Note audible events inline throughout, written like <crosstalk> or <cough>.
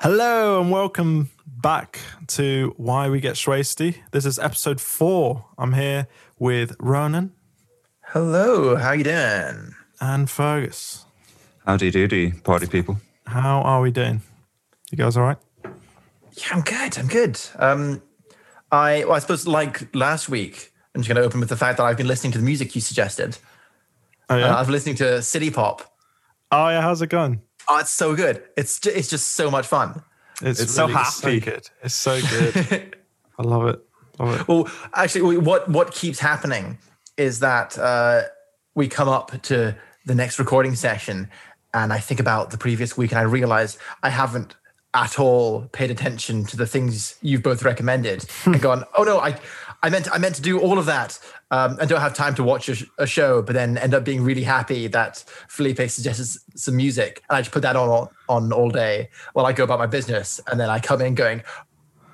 Hello and welcome back to Why We Get Schwasty. This is episode four. I'm here with Ronan Hello, how you doing? and Fergus. Howdy doody, party people. How are we doing? You guys all right? Yeah, I'm good. I'm good. Um, I well, I suppose like last week, I'm just going to open with the fact that I've been listening to the music you suggested. Oh Uh, yeah. I've been listening to City Pop. oh yeah. How's it going? Oh, it's so good. It's ju- it's just so much fun. It's so happy. good. It's so good. <laughs> I love it. Love it. Well, actually, what what keeps happening is that uh, we come up to the next recording session, and I think about the previous week, and I realize I haven't at all paid attention to the things you've both recommended, <laughs> and gone, oh no, I I meant I meant to do all of that, um, and don't have time to watch a, sh- a show, but then end up being really happy that Felipe suggests some music, and I just put that on all, on all day while I go about my business, and then I come in going.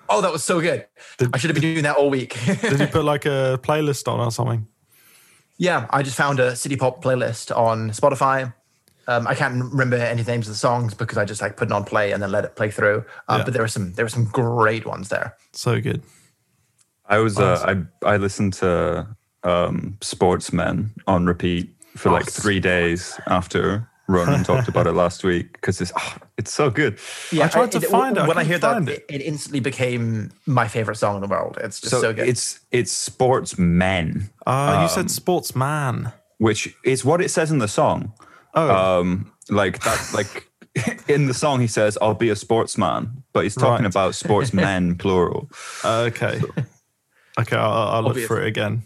Oh, that was so good. Did- I should have been doing that all week. Did you <laughs> put like a playlist on or something? Yeah, I just found a city pop playlist on Spotify. Um, I can't remember any names of the songs because I just like put it on play and then let it play through. Um, Yeah. But there were some there were some great ones there. So good. I was uh, I I listened to um, Sportsmen on repeat for like three days after Ronan talked about it <laughs> last week because it's oh, it's so good. Yeah, I tried to find it, I When I, couldn't hear that, it. it. it instantly became my favorite song in the world. It's just so, good. it's it's Sportsmen, Uh, you said sportsman. which is what it says in the song. Oh, Um, like that, like <laughs> in the song he says, "I'll be a sportsman," but he's talking Right. about sportsmen <laughs> plural. okay. Okay, I'll, I'll look Obvious. for it again.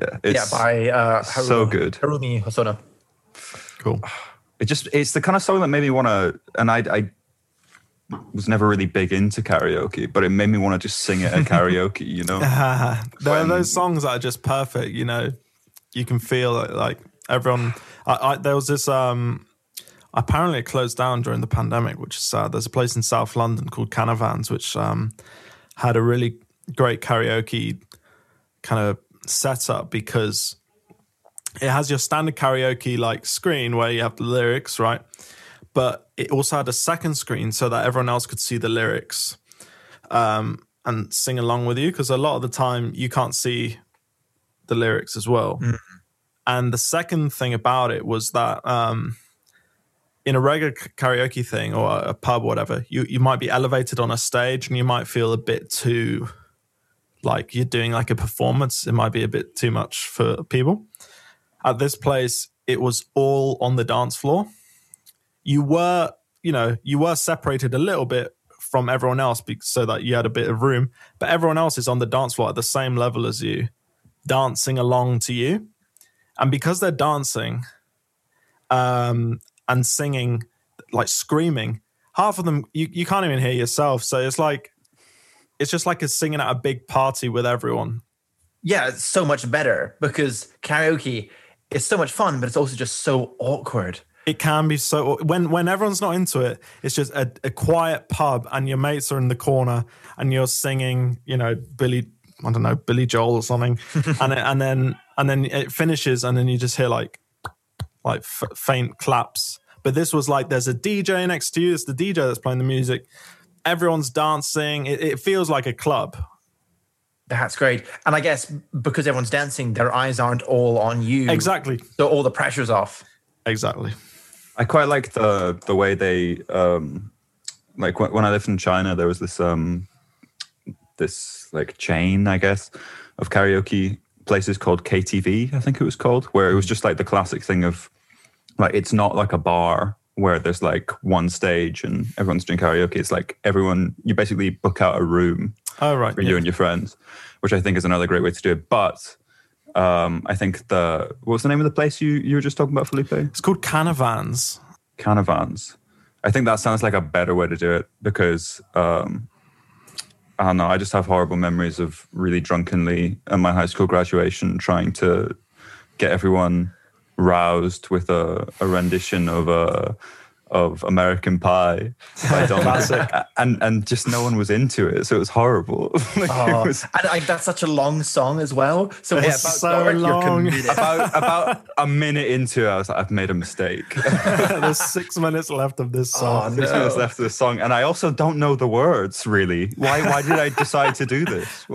Yeah, yeah, it's by uh, so good. Haruomi Hosono. Cool. It just it's the kind of song that made me want to and I, I was never really big into karaoke but it made me want to just sing it at <laughs> karaoke you know <laughs> there are those songs that are just perfect. You know, you can feel it, like everyone. I, I, there was this. Um, apparently, it closed down during the pandemic, which is sad. There's a place in South London called Canavans, which um, had a really great karaoke kind of setup because it has your standard karaoke like screen where you have the lyrics, right? But it also had a second screen so that everyone else could see the lyrics um, and sing along with you because a lot of the time you can't see the lyrics as well. And the second thing about it was that um, in a regular karaoke thing or a pub, or whatever, you you might be elevated on a stage and you might feel a bit too like you're doing like a performance. It might be a bit too much for people. At this place, it was all on the dance floor. You were, you know, you were separated a little bit from everyone else so that you had a bit of room, but everyone else is on the dance floor at the same level as you, dancing along to you. And because they're dancing um, and singing, like screaming, half of them you, you can't even hear yourself. So it's like, it's just like a singing at a big party with everyone. Yeah, it's so much better because karaoke is so much fun, but it's also just so awkward. It can be so when when everyone's not into it, it's just a, a quiet pub and your mates are in the corner and you're singing, you know, Billy, I don't know, Billy Joel or something, <laughs> and it, and then and then it finishes and then you just hear like like f- faint claps. But this was like there's a DJ next to you. It's the DJ that's playing the music. Everyone's dancing. It, it feels like a club. That's great. And I guess because everyone's dancing, their eyes aren't all on you. Exactly. So all the pressure's off. Exactly. i quite like the the way they um like when, when i lived in china there was this um this like chain i guess of karaoke places called ktv i think it was called where it was just like the classic thing of like it's not like a bar where there's like one stage and everyone's doing karaoke it's like everyone you basically book out a room Oh right. for you and your friends, which I think is another great way to do it. But um, I think the what was the name of the place you you were just talking about, Felipe? It's called Canavans. Canavans. I think that sounds like a better way to do it because um, I don't know. I just have horrible memories of really drunkenly at my high school graduation trying to get everyone roused with a, a rendition of a of American Pie by <laughs> Don and and just no one was into it, so it was horrible. <laughs> like, Oh, it was and I, that's such a long song as well. So It's yeah, about so long. about about a minute into it. I was like, I've made a mistake. <laughs> There's six minutes left of this Oh, song. Six no. minutes left of the song, and I also don't know the words really. Why why did I decide to do this?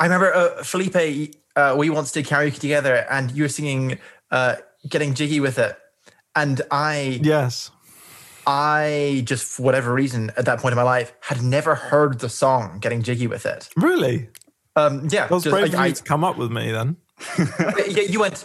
I remember uh, Felipe. Uh, we once did karaoke together, and you were singing uh, "Getting Jiggy with It," and I, Yes. I just for whatever reason at that point in my life had never heard the song "Getting Jiggy with It." Really? Um, yeah, That was just, brave of I- to come up with me then. <laughs> yeah, you went.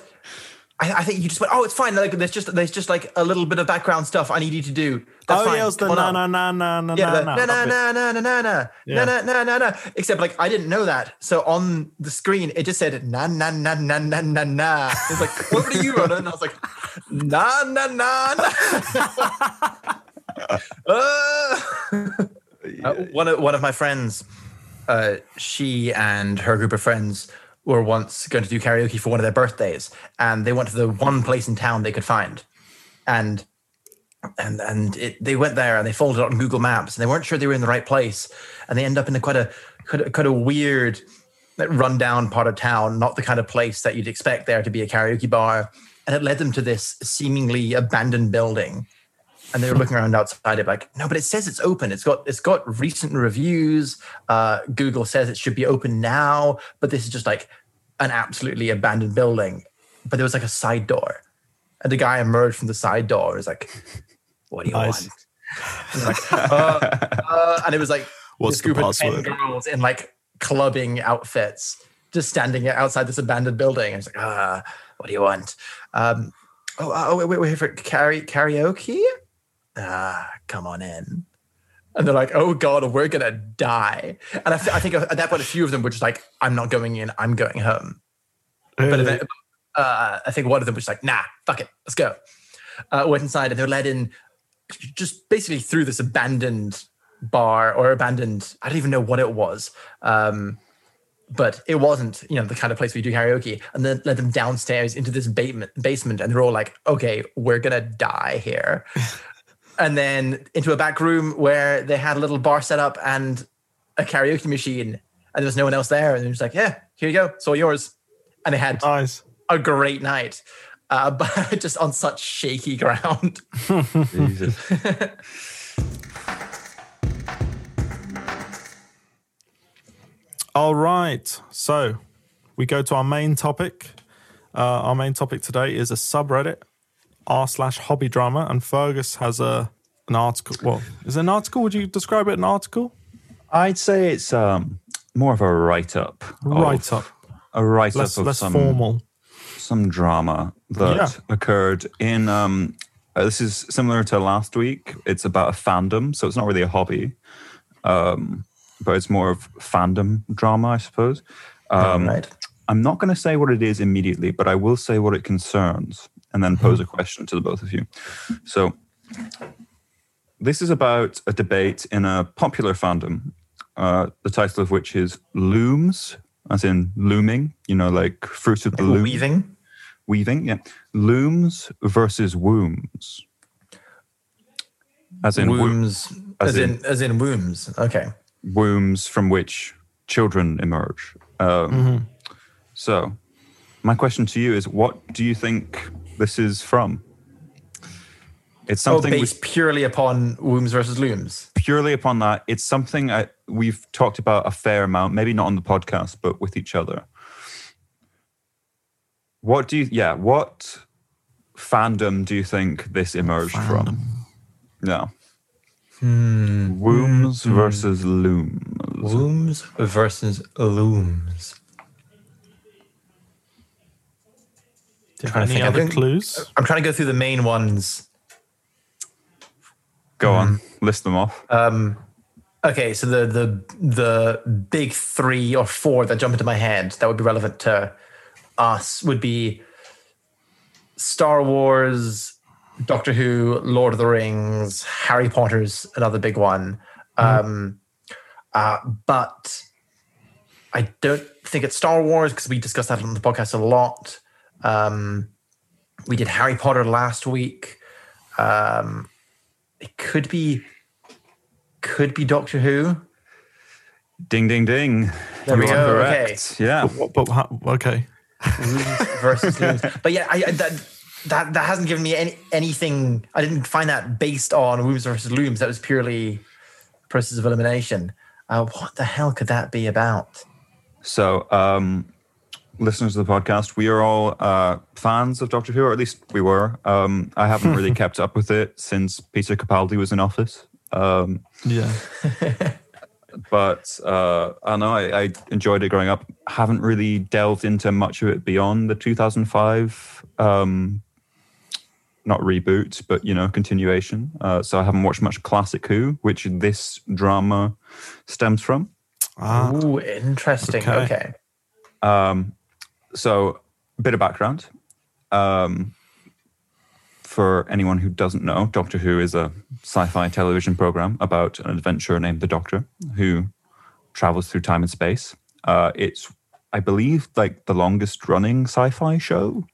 I, I think you just went. Oh, it's fine. Like there's just there's just like a little bit of background stuff I need you to do. That's oh, fine. yeah, it was the na na na na na na na. na na na na na na na na na. Except like I didn't know that, so on the screen it just said na na na na na na na. It was like, "What do you run?" And I was like, "Na na na." na. Uh, uh, one of one of my friends, uh, she and her group of friends were once going to do karaoke for one of their birthdays, and they went to the one place in town they could find, and and and it, they went there and they folded it on Google Maps, and they weren't sure they were in the right place, and they end up in a quite a quite a, quite a weird, rundown part of town, not the kind of place that you'd expect there to be a karaoke bar, and it led them to this seemingly abandoned building and they were looking around outside it like no but it says it's open. It's got it's got recent reviews. Uh google says it should be open now but this is just like an absolutely abandoned building. But there was like a side door and the guy emerged from the side door and was like what do you Nice. want? And, like, uh, uh, and it was like What's this the group of 10 password? girls in like clubbing outfits just standing outside this abandoned building. And it's like ah what do you want? Um oh, oh wait, wait, wait for karaoke ah, come on in. And they're like, oh God, we're going to die. And I, th- I think at that point, a few of them were just like, I'm not going in, I'm going home. But event- uh, I think one of them was like, nah, fuck it, let's go. Uh, went inside and they were led in just basically through this abandoned bar or abandoned, I don't even know what it was. Um, but it wasn't, you know, the kind of place we do karaoke. And then led them downstairs into this basement, basement and they're all like, okay, we're gonna die here. <laughs> and then into a back room where they had a little bar set up and a karaoke machine, and there was no one else there. And they're like, yeah, here you go, it's all yours. And they had nice. a great night, uh, <laughs> but just on such shaky ground. <laughs> All right. So we go to our main topic. Uh, our main topic today is a subreddit r slash hobby drama, and Fergus has a an article. Well, is it an article? Would you describe it an article? I'd say it's um, more of a write up. Write up, A write up of less some formal. some drama that Yeah. occurred in um uh, this is similar to last week it's about a fandom so it's not really a hobby um but it's more of fandom drama i suppose um right. i'm not going to say what it is immediately but i will say what it concerns and then pose a question to the both of you so this is about a debate in a popular fandom uh, the title of which is looms as in looming you know like fruit of the loom Weaving. weaving yeah looms versus wombs as in wo- wombs, as as, in- in, as in wombs. Okay. wombs from which children emerge um, so my question to you is what do you think this is from. It's Oh, something we- based purely upon wombs versus looms. purely upon that it's something I, we've talked about a fair amount maybe not on the podcast but with each other. What do you yeah what fandom do you think this emerged from? Yeah. Hmm. Wombs hmm. versus looms. Wombs versus looms. Do you Trying have to think. other I think- clues? I'm trying to go through the main ones. go on list them off Um, okay, so the the the big three or four that jump into my head that would be relevant to us would be Star Wars, Doctor Who, Lord of the Rings, Harry Potter's another big one. Um, uh, but I don't think it's Star Wars because we discussed that on the podcast a lot. Um, we did Harry Potter last week. Um, it could be, could be Doctor Who. Ding, ding, ding. There we You are go, Correct. Yeah. What, but how, okay. versus Looms. But yeah, I, I, that that that hasn't given me any anything. I didn't find that based on Wombs versus Looms. That was purely process of elimination. Uh, what the hell could that be about? So, um, listeners of the podcast, we are all uh, fans of Doctor Who, or at least we were. Um, I haven't really <laughs> kept up with it since Peter Capaldi was in office. Um, Yeah. <laughs> but uh, I know I, I enjoyed it growing up. Haven't really delved into much of it beyond the 2005, um, not reboot, but you know continuation. Uh, so I haven't watched much classic Who, which this drama stems from. Ah, Ooh, interesting. okay. Okay. Um, so, a bit of background. Um, for anyone who doesn't know, Doctor Who is a sci fi television program about an adventurer named the Doctor who travels through time and space. Uh, it's, I believe, like the longest running sci fi show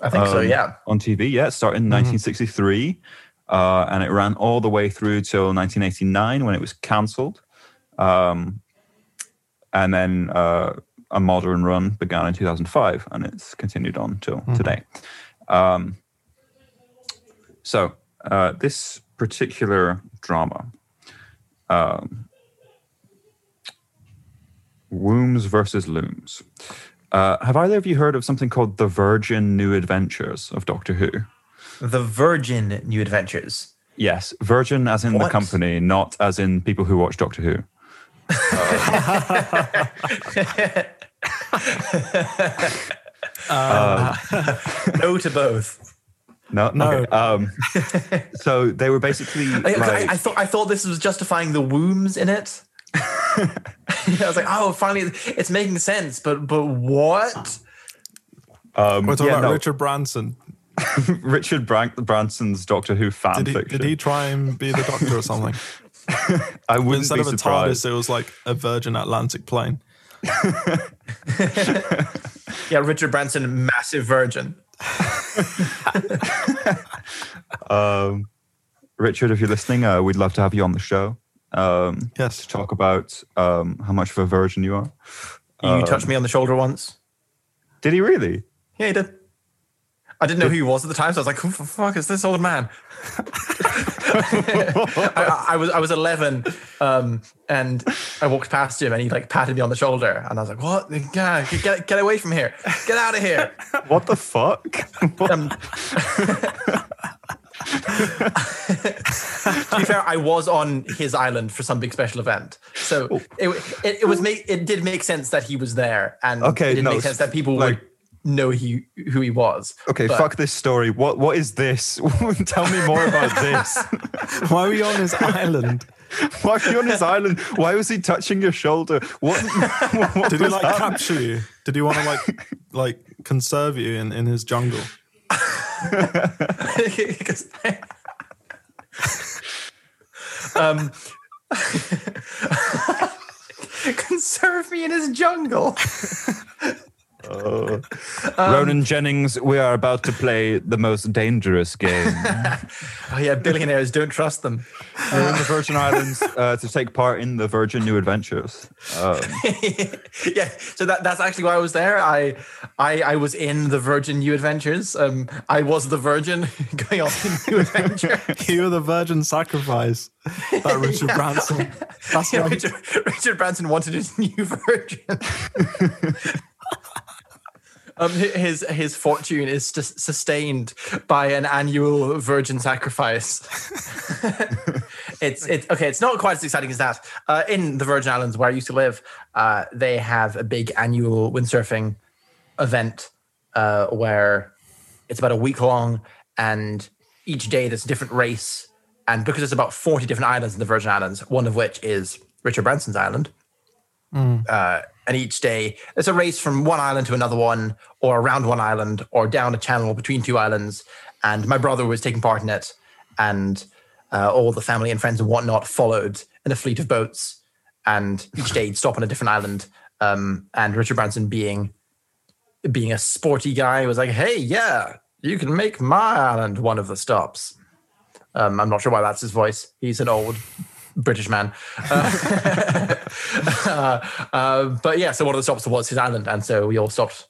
I think so. Um, Yeah. on TV. Yeah, it started in 1963 uh, and it ran all the way through till 1989 when it was cancelled. Um, and then uh, a modern run began in 2005 and it's continued on till today. Um, so, uh, this particular drama, um, Wombs versus Looms. Uh, have either of you heard of something called The Virgin New Adventures of Doctor Who? The Virgin New Adventures. Yes, Virgin as in the company, not as in people who watch Doctor Who. <laughs> No to both. No, No. Okay. Um, so they were basically I, like, I, I thought I thought this was justifying the wombs in it. <laughs> I was like, oh, finally, it's making sense. But but what? um, we're talking yeah, about no, Richard Branson. <laughs> Richard Brank- Branson's Doctor Who fan Did he, fiction. did he try and be the doctor or something? <laughs> I wouldn't Instead be of a surprised. TARDIS, it was like a Virgin Atlantic plane. <laughs> Yeah, Richard Branson, massive virgin. <laughs> Um, Richard, if you're listening, uh, we'd love to have you on the show um, Yes. to talk about um, how much of a virgin you are. You Um, touched me on the shoulder once. Did he really? Yeah, he did. I didn't know who he was at the time, so I was like, "Who the fuck is this old man?" I, I was I was eleven, um, and I walked past him, and he like patted me on the shoulder, and I was like, "What? Yeah, get get away from here! Get out of here!" <laughs> What the fuck? Um, <laughs> to be fair, I was on his island for some big special event, so it, it it was make it did make sense that he was there, and Okay, it did no, make sense that people like- would know he who he was. Okay, But- fuck this story. What What is this? <laughs> Tell me more about this. <laughs> Why were you on his <laughs> island? Why are you on his island? Why was he touching your shoulder? What? what Did he like that? capture you? Did he want to like like conserve you in, in his jungle? um, conserve me in his jungle. Uh, Um, Ronan Jennings, we are about to play the most dangerous game. <laughs> Oh yeah, billionaires don't trust them. We're in the Virgin Islands uh, to take part in the Virgin New Adventures. Um, <laughs> yeah, so that, that's actually why I was there. I, I I was in the Virgin New Adventures. Um, I was the Virgin <laughs> going on the new adventure. You were the virgin sacrifice. That Richard Branson. That's Yeah, Richard, Richard Branson wanted his new Virgin. Um, his his fortune is sus- sustained by an annual virgin sacrifice. <laughs> it's it's okay. It's not quite as exciting as that. Uh, in the Virgin Islands, where I used to live, uh, they have a big annual windsurfing event uh, where it's about a week long, and each day there's a different race. And because there's about forty different islands in the Virgin Islands, one of which is Richard Branson's island, uh, and each day there's a race from one island to another one, or around one island, or down a channel between two islands. And my brother was taking part in it, and uh, all the family and friends and whatnot followed in a fleet of boats. And each day he'd stop on a different island. Um, and Richard Branson, being being a sporty guy, was like, "Hey, yeah, You can make my island one of the stops. Um, I'm not sure why that's his voice. He's an old British man. Uh, <laughs> uh, uh, but yeah, so one of the stops was his island, and so we all stopped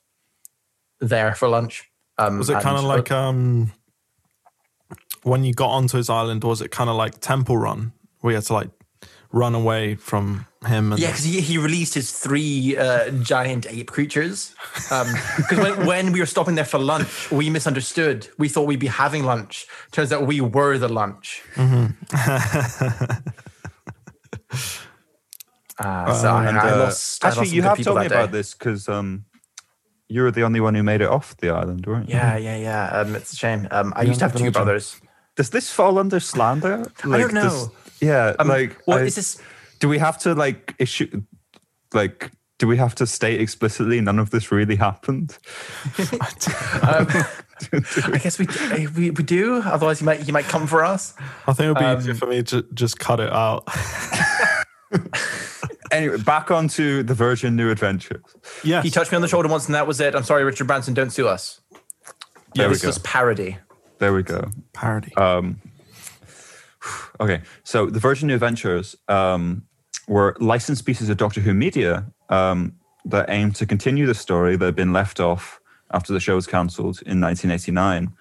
there for lunch. Um, Was it kind of like um when you got onto his island? Was it kind of like Temple Run, where you had to like run away from him? And Yeah, because he, he released his three uh, giant ape creatures. <laughs> Because when, when we were stopping there for lunch, we misunderstood. We thought we'd be having lunch. Turns out we were the lunch. <laughs> Uh, so I, And, I uh, lost. I actually, lost you have people told me that day. about this because um, you were the only one who made it off the island, weren't you? Yeah, yeah, yeah. Um, it's a shame. Um, I used to have two legend. brothers. Does this fall under slander? I don't does- know. yeah, Um, like what I- is this? Do we have to like issue like? Do we have to state explicitly none of this really happened? <laughs> Um, I guess we, we we do. Otherwise, you might you might come for us. I think it'd be Um, easier for me to just cut it out. <laughs> Anyway, back onto the Virgin New Adventures. Yeah. He touched me on the shoulder once, and that was it. I'm sorry, Richard Branson. Don't sue us. There we this go. was parody. There we go. parody. Um, okay, so the Virgin New Adventures um, were licensed pieces of Doctor Who media um, that aimed to continue the story that had been left off after the show was cancelled in 1989.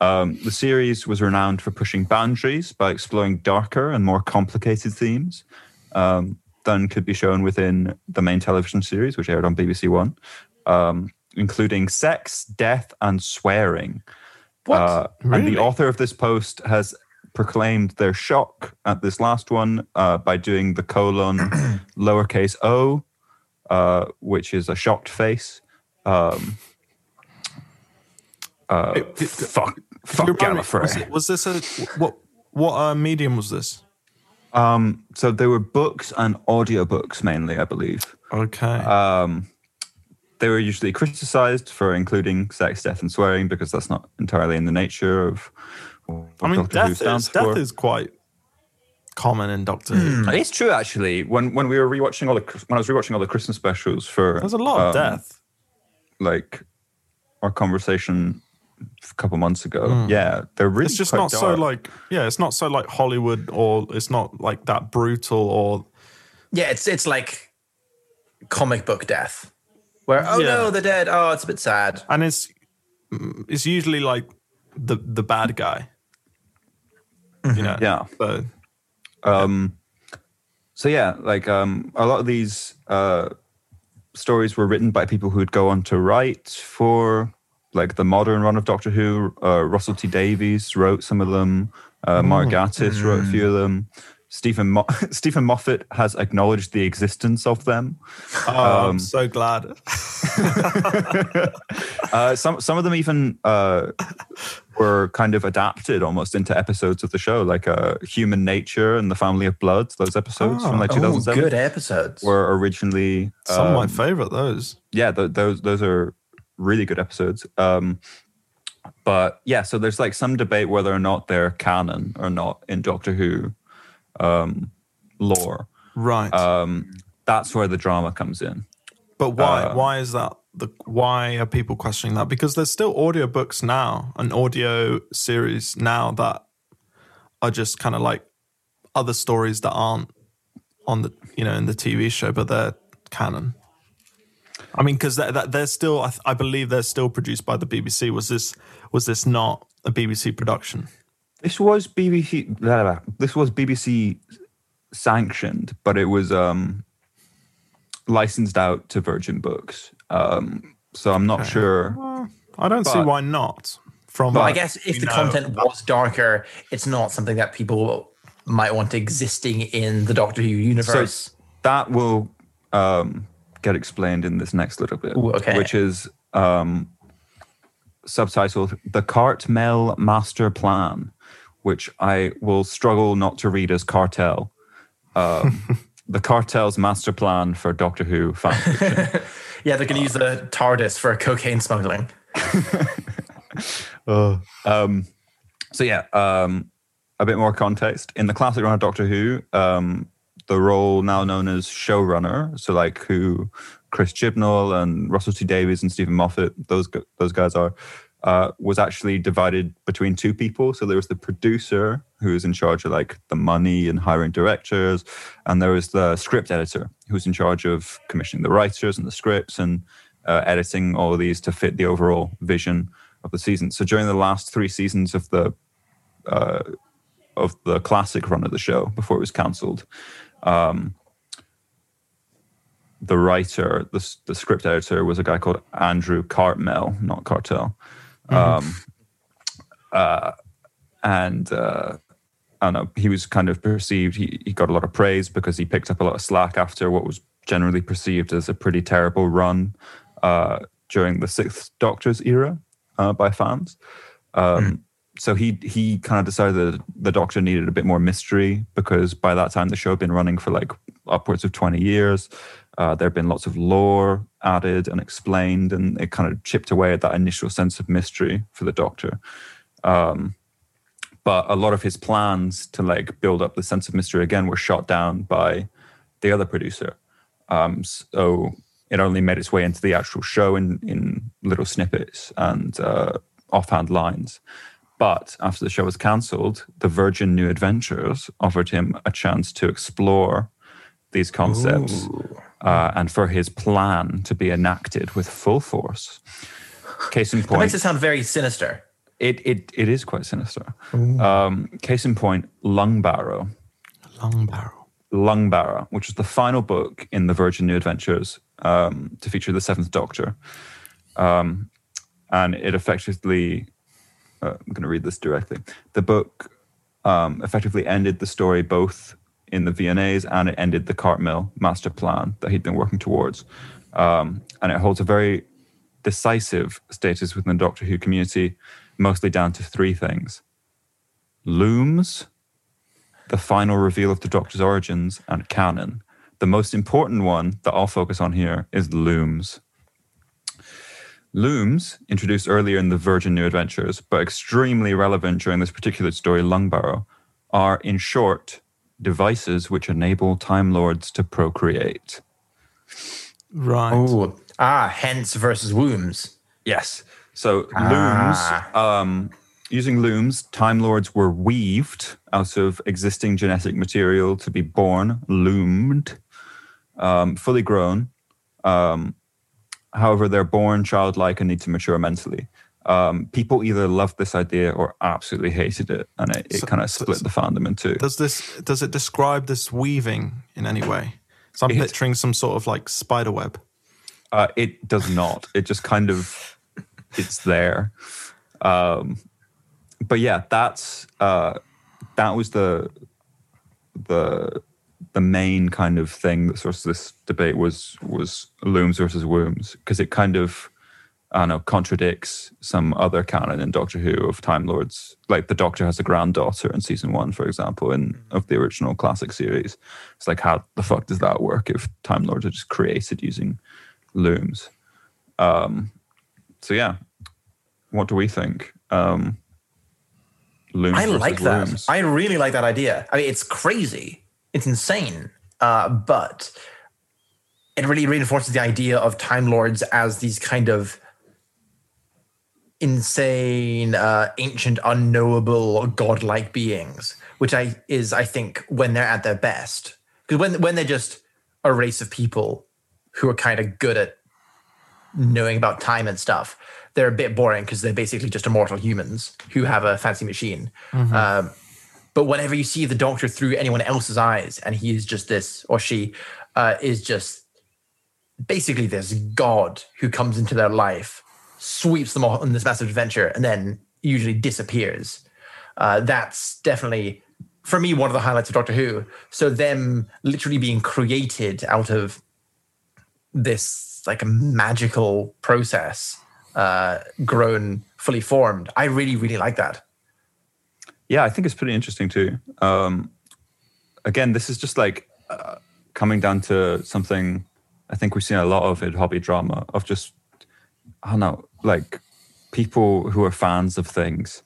Um, the series was renowned for pushing boundaries by exploring darker and more complicated themes um, than could be shown within the main television series, which aired on BBC One, um, including sex, death, and swearing. What? Uh, And the author of this post has proclaimed their shock at this last one uh, by doing the colon <clears throat> lowercase o, uh, which is a shocked face. Um, uh, It- it- fuck, fuck Gallifrey. Was, was this a what? What uh, medium was this? Um, so there were books and audiobooks mainly, I believe. Okay. Um, they were usually criticized for including sex, death, and swearing because that's not entirely in the nature of. what I mean, Doctor death stands is death for. is quite common in Doctor Who. It's true, actually. When when we were rewatching all the when I was rewatching all the Christmas specials for There's a lot of um, death. like our conversation a couple months ago. Yeah, they're really. It's just quite not so like yeah, it's not so like Hollywood or it's not like that brutal or Yeah, it's it's like comic book death, where oh Yeah. no, they're dead. Oh, it's a bit sad. and it's mm, it's usually like the the bad guy. You know. Yeah. So Um, so yeah, like um, a lot of these uh, stories were written by people who'd go on to write for like the modern run of Doctor Who. Uh, Russell T Davies wrote some of them. Uh, Mark Gatiss wrote a few of them. Steven Mo- <laughs> Steven Moffat has acknowledged the existence of them. oh, I'm so glad. <laughs> <laughs> Uh, some some of them even uh, were kind of adapted almost into episodes of the show, like uh, Human Nature and The Family of Blood. Those episodes from like Oh, 2007 good episodes. were originally Some of my um, favorite those. yeah, th- those those are really good episodes. Um, but yeah, so there's like some debate whether or not they're canon or not in Doctor Who um, lore. Right. Um, that's where the drama comes in. but why uh, why is that the why are people questioning that? Because there's still audiobooks now, an audio series now that are just kind of like other stories that aren't on the you know in the TV show, but they're canon. I mean, because they're, they're- they're still, I, I believe they're still produced by the BBC. Was this was this not a BBC production? This was BBC. blah, blah, blah. This was BBC sanctioned, but it was um, licensed out to Virgin Books. Um, so I'm not sure. I don't see why not. From But I guess if the know. content was darker, it's not something that people might want existing in the Doctor Who So universe. that will um, get explained in this next little bit, Ooh, okay. which is um, subtitled "The Cartmel Master Plan," which I will struggle not to read as cartel. Um, <laughs> the cartel's master plan for Doctor Who fan fiction. <laughs> yeah, they're going to use the TARDIS for cocaine smuggling. <laughs> Um, so yeah, um, a bit more context in the classic run of Doctor Who. Um, the role now known as showrunner, so like who Chris Chibnall and Russell T Davies and Steven Moffat, those those guys are. uh, was actually divided between two people. So there was the producer who was in charge of like the money and hiring directors, and there was the script editor who was in charge of commissioning the writers and the scripts and uh, editing all of these to fit the overall vision of the season. So during the last three seasons of the uh, of the classic run of the show before it was cancelled. Um, the writer, the, the script editor, was a guy called Andrew Cartmel, not Cartel. Mm-hmm. Um, uh, and uh, I don't know, he was kind of perceived, he, he got a lot of praise because he picked up a lot of slack after what was generally perceived as a pretty terrible run uh, during the Sixth Doctor's era uh, by fans. Um, mm so he he kind of decided that the Doctor needed a bit more mystery because by that time the show had been running for like upwards of twenty years. Uh, there had been lots of lore added and explained, and it kind of chipped away at that initial sense of mystery for the Doctor. Um, but a lot of his plans to like build up the sense of mystery again were shot down by the other producer. Um, so it only made its way into the actual show in in little snippets and uh, offhand lines. But after the show was cancelled, the Virgin New Adventures offered him a chance to explore these concepts uh, and for his plan to be enacted with full force. Case in point. <laughs> That makes it sound very sinister. It, it, it is quite sinister. Um, case in point, Lungbarrow. Lungbarrow. Lungbarrow, which is the final book in the Virgin New Adventures um, to feature the Seventh Doctor. Um, and it effectively I'm going to read this directly. The book um, effectively ended the story both in the VNAs and it ended the Cartmel master plan that he'd been working towards. Um, and it holds a very decisive status within the Doctor Who community, mostly down to three things looms, the final reveal of the Doctor's origins, and canon. The most important one that I'll focus on here is looms. Looms, introduced earlier in the Virgin New Adventures, but extremely relevant during this particular story, Lungbarrow, are, in short, devices which enable Time Lords to procreate. Right. Oh, ah, hence versus wombs. Yes. So ah. looms, um, using looms, Time Lords were weaved out of existing genetic material to be born, loomed, um, fully grown. Um, However, they're born childlike and need to mature mentally. Um, people either loved this idea or absolutely hated it, and it, it so, kind of split so, the fandom in two. Does this does it describe this weaving in any way? So I'm it, picturing some sort of like spider web. Uh, it does not. it just kind of it's there. Um, but yeah, that's uh, that was the the the main kind of thing that sort of this debate was was looms versus wombs because it kind of I don't know contradicts some other canon in Doctor Who of Time Lords. Like the Doctor has a granddaughter in season one, for example, in mm-hmm. of the original classic series. It's like how the fuck does that work if Time Lords are just created using looms? Um, so yeah, what do we think? Um, looms I like that. I really like that idea. I mean, it's crazy it's insane. Uh, but it really reinforces the idea of Time Lords as these kind of insane, uh, ancient, unknowable, godlike beings, which I is I think when they're at their best. Because when when they're just a race of people who are kind of good at knowing about time and stuff, they're a bit boring because they're basically just immortal humans who have a fancy machine. Mm-hmm. Um, but whenever you see the doctor through anyone else's eyes, and he is just this, or she uh, is just basically this god who comes into their life, sweeps them off on this massive adventure, and then usually disappears. Uh, that's definitely, for me, one of the highlights of Doctor Who. So, them literally being created out of this like a magical process, uh, grown, fully formed. I really, really like that yeah, I think it's pretty interesting too. Um, again, this is just like uh, coming down to something I think we've seen a lot of in hobby drama of just I don't know, like people who are fans of things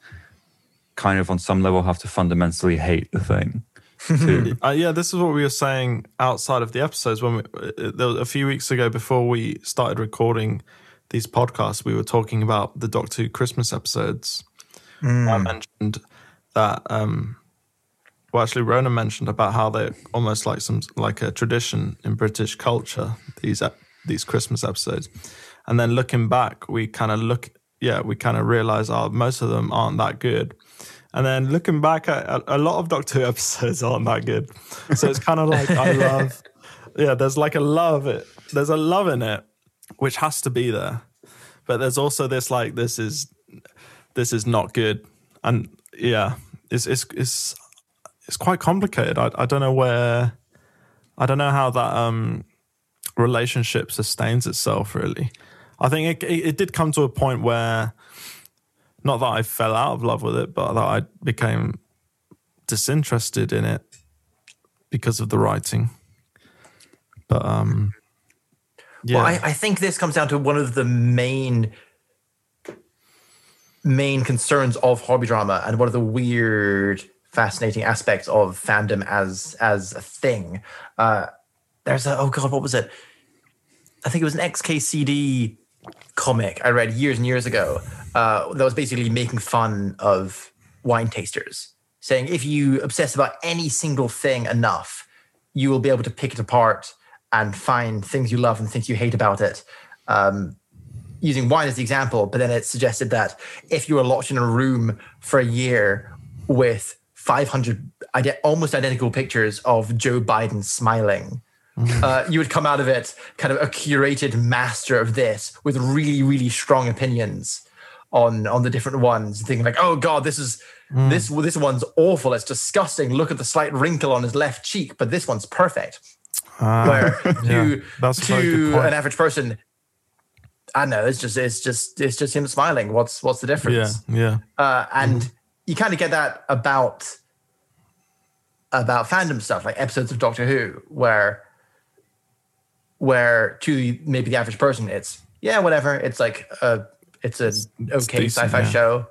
kind of on some level have to fundamentally hate the thing. <laughs> uh, yeah, this is what we were saying outside of the episodes when we, uh, a few weeks ago before we started recording these podcasts, we were talking about the Doctor Who Christmas episodes. Hmm. I mentioned that. Um, well, actually, Rona mentioned about how they're almost like some like a tradition in British culture. These these Christmas episodes, and then looking back, we kind of look, yeah, we kind of realize, oh, most of them aren't that good. And then looking back a, a lot of Doctor Who <laughs> episodes aren't that good. So it's kind of like I love, yeah. There's like a love it. There's a love in it, which has to be there. But there's also this like this is this is not good, and yeah, it's it's it's it's quite complicated. I I don't know where, I don't know how that um relationship sustains itself. Really, I think it it, it did come to a point where, not that I fell out of love with it, but that I became disinterested in it because of the writing. But um, yeah, Well, I, I think this comes down to one of the main main concerns of hobby drama and one of the weird, fascinating aspects of fandom as as a thing. Uh, there's a oh god, what was it? I think it was an XKCD comic I read years and years ago uh, that was basically making fun of wine tasters, saying if you obsess about any single thing enough, you will be able to pick it apart and find things you love and things you hate about it. Um, using wine as the example, but then it suggested that if you were locked in a room for a year with 500 ide- almost identical pictures of Joe Biden smiling, mm. uh, you would come out of it kind of a curated master of this with really, really strong opinions on on the different ones, thinking like, oh god, this is mm. this this one's awful. It's disgusting. Look at the slight wrinkle on his left cheek, but this one's perfect. Ah. Where <laughs> to that's a very good to an average person, I know it's just it's just it's just him smiling. What's what's the difference? yeah, yeah. Uh, and you kind of get that about about fandom stuff, like episodes of Doctor Who, where where to maybe the average person, it's yeah, whatever. It's like a it's an okay decent, sci-fi yeah. show.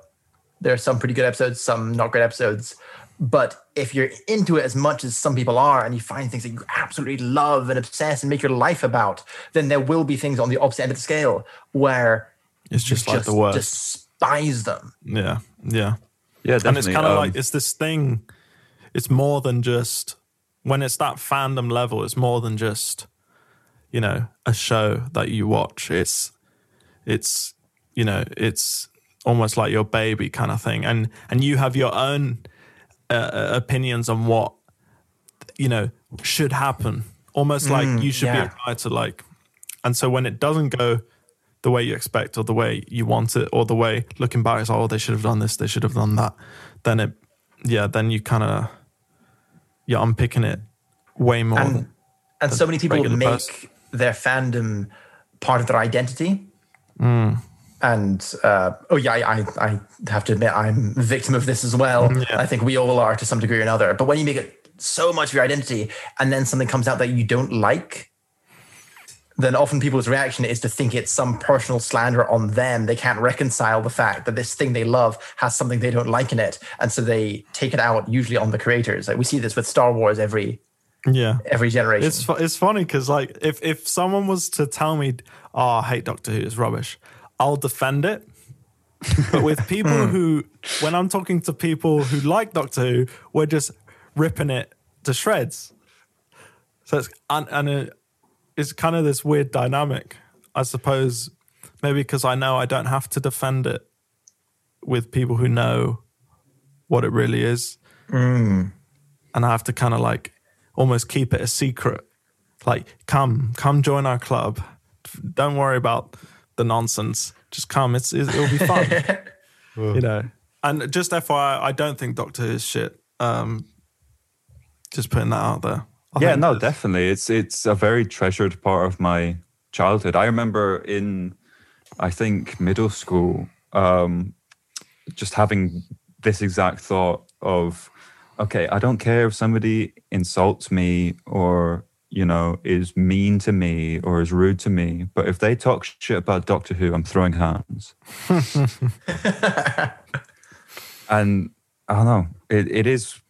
There are some pretty good episodes, some not great episodes. But if you're into it as much as some people are, and you find things that you absolutely love and obsess and make your life about, then there will be things on the opposite end of the scale where it's just you like the worst. despise them. yeah, yeah. Yeah, definitely. and it's kind of um, like it's this thing it's more than just when it's that fandom level it's more than just you know a show that you watch it's it's you know it's almost like your baby kind of thing and and you have your own Uh, uh, opinions on what you know should happen almost like mm, you should yeah. be required to like and so when it doesn't go the way you expect or the way you want it or the way looking back it's oh they should have done this they should have done that then it yeah then you kind of you're unpicking it way more and than, and so many people make person. their fandom part of their identity. Mm. And uh, oh yeah, I, I have to admit I'm a victim of this as well. Yeah. I think we all are to some degree or another. But when you make it so much of your identity, and then something comes out that you don't like, then often people's reaction is to think it's some personal slander on them. They can't reconcile the fact that this thing they love has something they don't like in it, and so they take it out usually on the creators. Like we see this with Star Wars every yeah every generation. it's it's funny because like if if someone was to tell me oh i hate doctor who it's rubbish i'll defend it. But with people <laughs> hmm. who when i'm talking to people who like doctor who we're just ripping it to shreds. So it's and, and it, it's kind of this weird dynamic i suppose maybe because i know i don't have to defend it with people who know what it really is. Hmm. And i have to kind of like almost keep it a secret. Like come come join our club. Don't worry about the nonsense just come it's, it's it'll be fun <laughs> you know and just FYI, I don't think Doctor Who is shit. Um, just putting that out there. I yeah, no, that- definitely. It's it's a very treasured part of my childhood. I remember in, I think middle school, um, just having this exact thought of, okay, I don't care if somebody insults me or you know is mean to me or is rude to me, but if they talk shit about Doctor Who, I'm throwing hands. <laughs> and I don't know, it, it is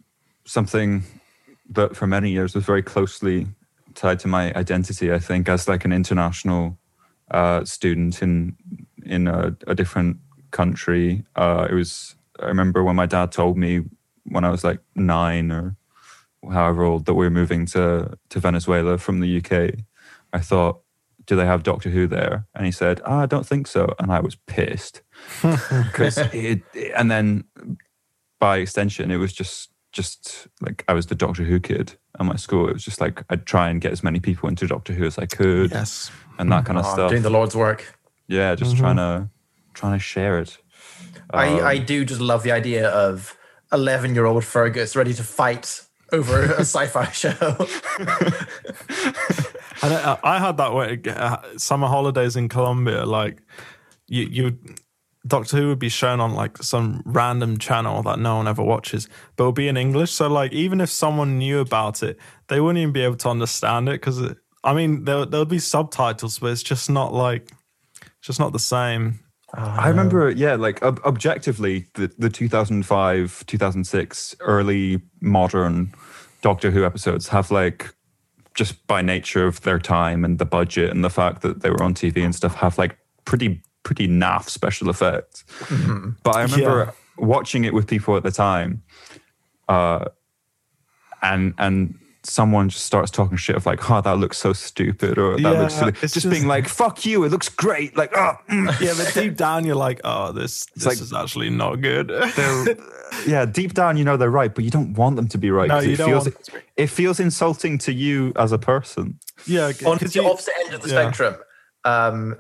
something that for many years was very closely tied to my identity, I think, as like an international uh, student in in a, a different country. Uh, it was. I remember when my dad told me when I was like nine or however old that we were moving to to Venezuela from the UK. I thought, do they have Doctor Who there? And he said, oh, I don't think so. And I was pissed <laughs> because it. And then by extension, it was just just like I was the Doctor Who kid at my school. It was just like I'd try and get as many people into Doctor Who as I could, Yes. and that kind of Oh, stuff. doing the Lord's work. yeah, just trying to trying to share it. Um, I, I do just love the idea of 11 year old Fergus ready to fight over a sci fi <laughs> show. <laughs> I, I had that way. Uh, summer holidays in Colombia, like you, you, Doctor Who would be shown on like some random channel that no one ever watches, but it would be in English. So like, even if someone knew about it, they wouldn't even be able to understand it because, I mean, there there would be subtitles, but it's just not like, just not the same. I remember, yeah, like ob- objectively, the, the 2005, 2006 early modern Doctor Who episodes have like, just by nature of their time and the budget and the fact that they were on TV and stuff, have like pretty, pretty naff special effects. But I remember watching it with people at the time, uh, and, and, Someone just starts talking shit of like, "Oh, that looks so stupid," or "That Yeah, looks silly." it's Just, just- being like, "Fuck you! It looks great!" Like, oh, mm. Yeah, but deep down, you're like, oh, this this like- is actually not good. <laughs> yeah deep down you know they're right but you don't want them to be right No, 'cause you it don't feels want them to be- it feels insulting to you as a person yeah, On 'cause the you- opposite end of the yeah. spectrum, um,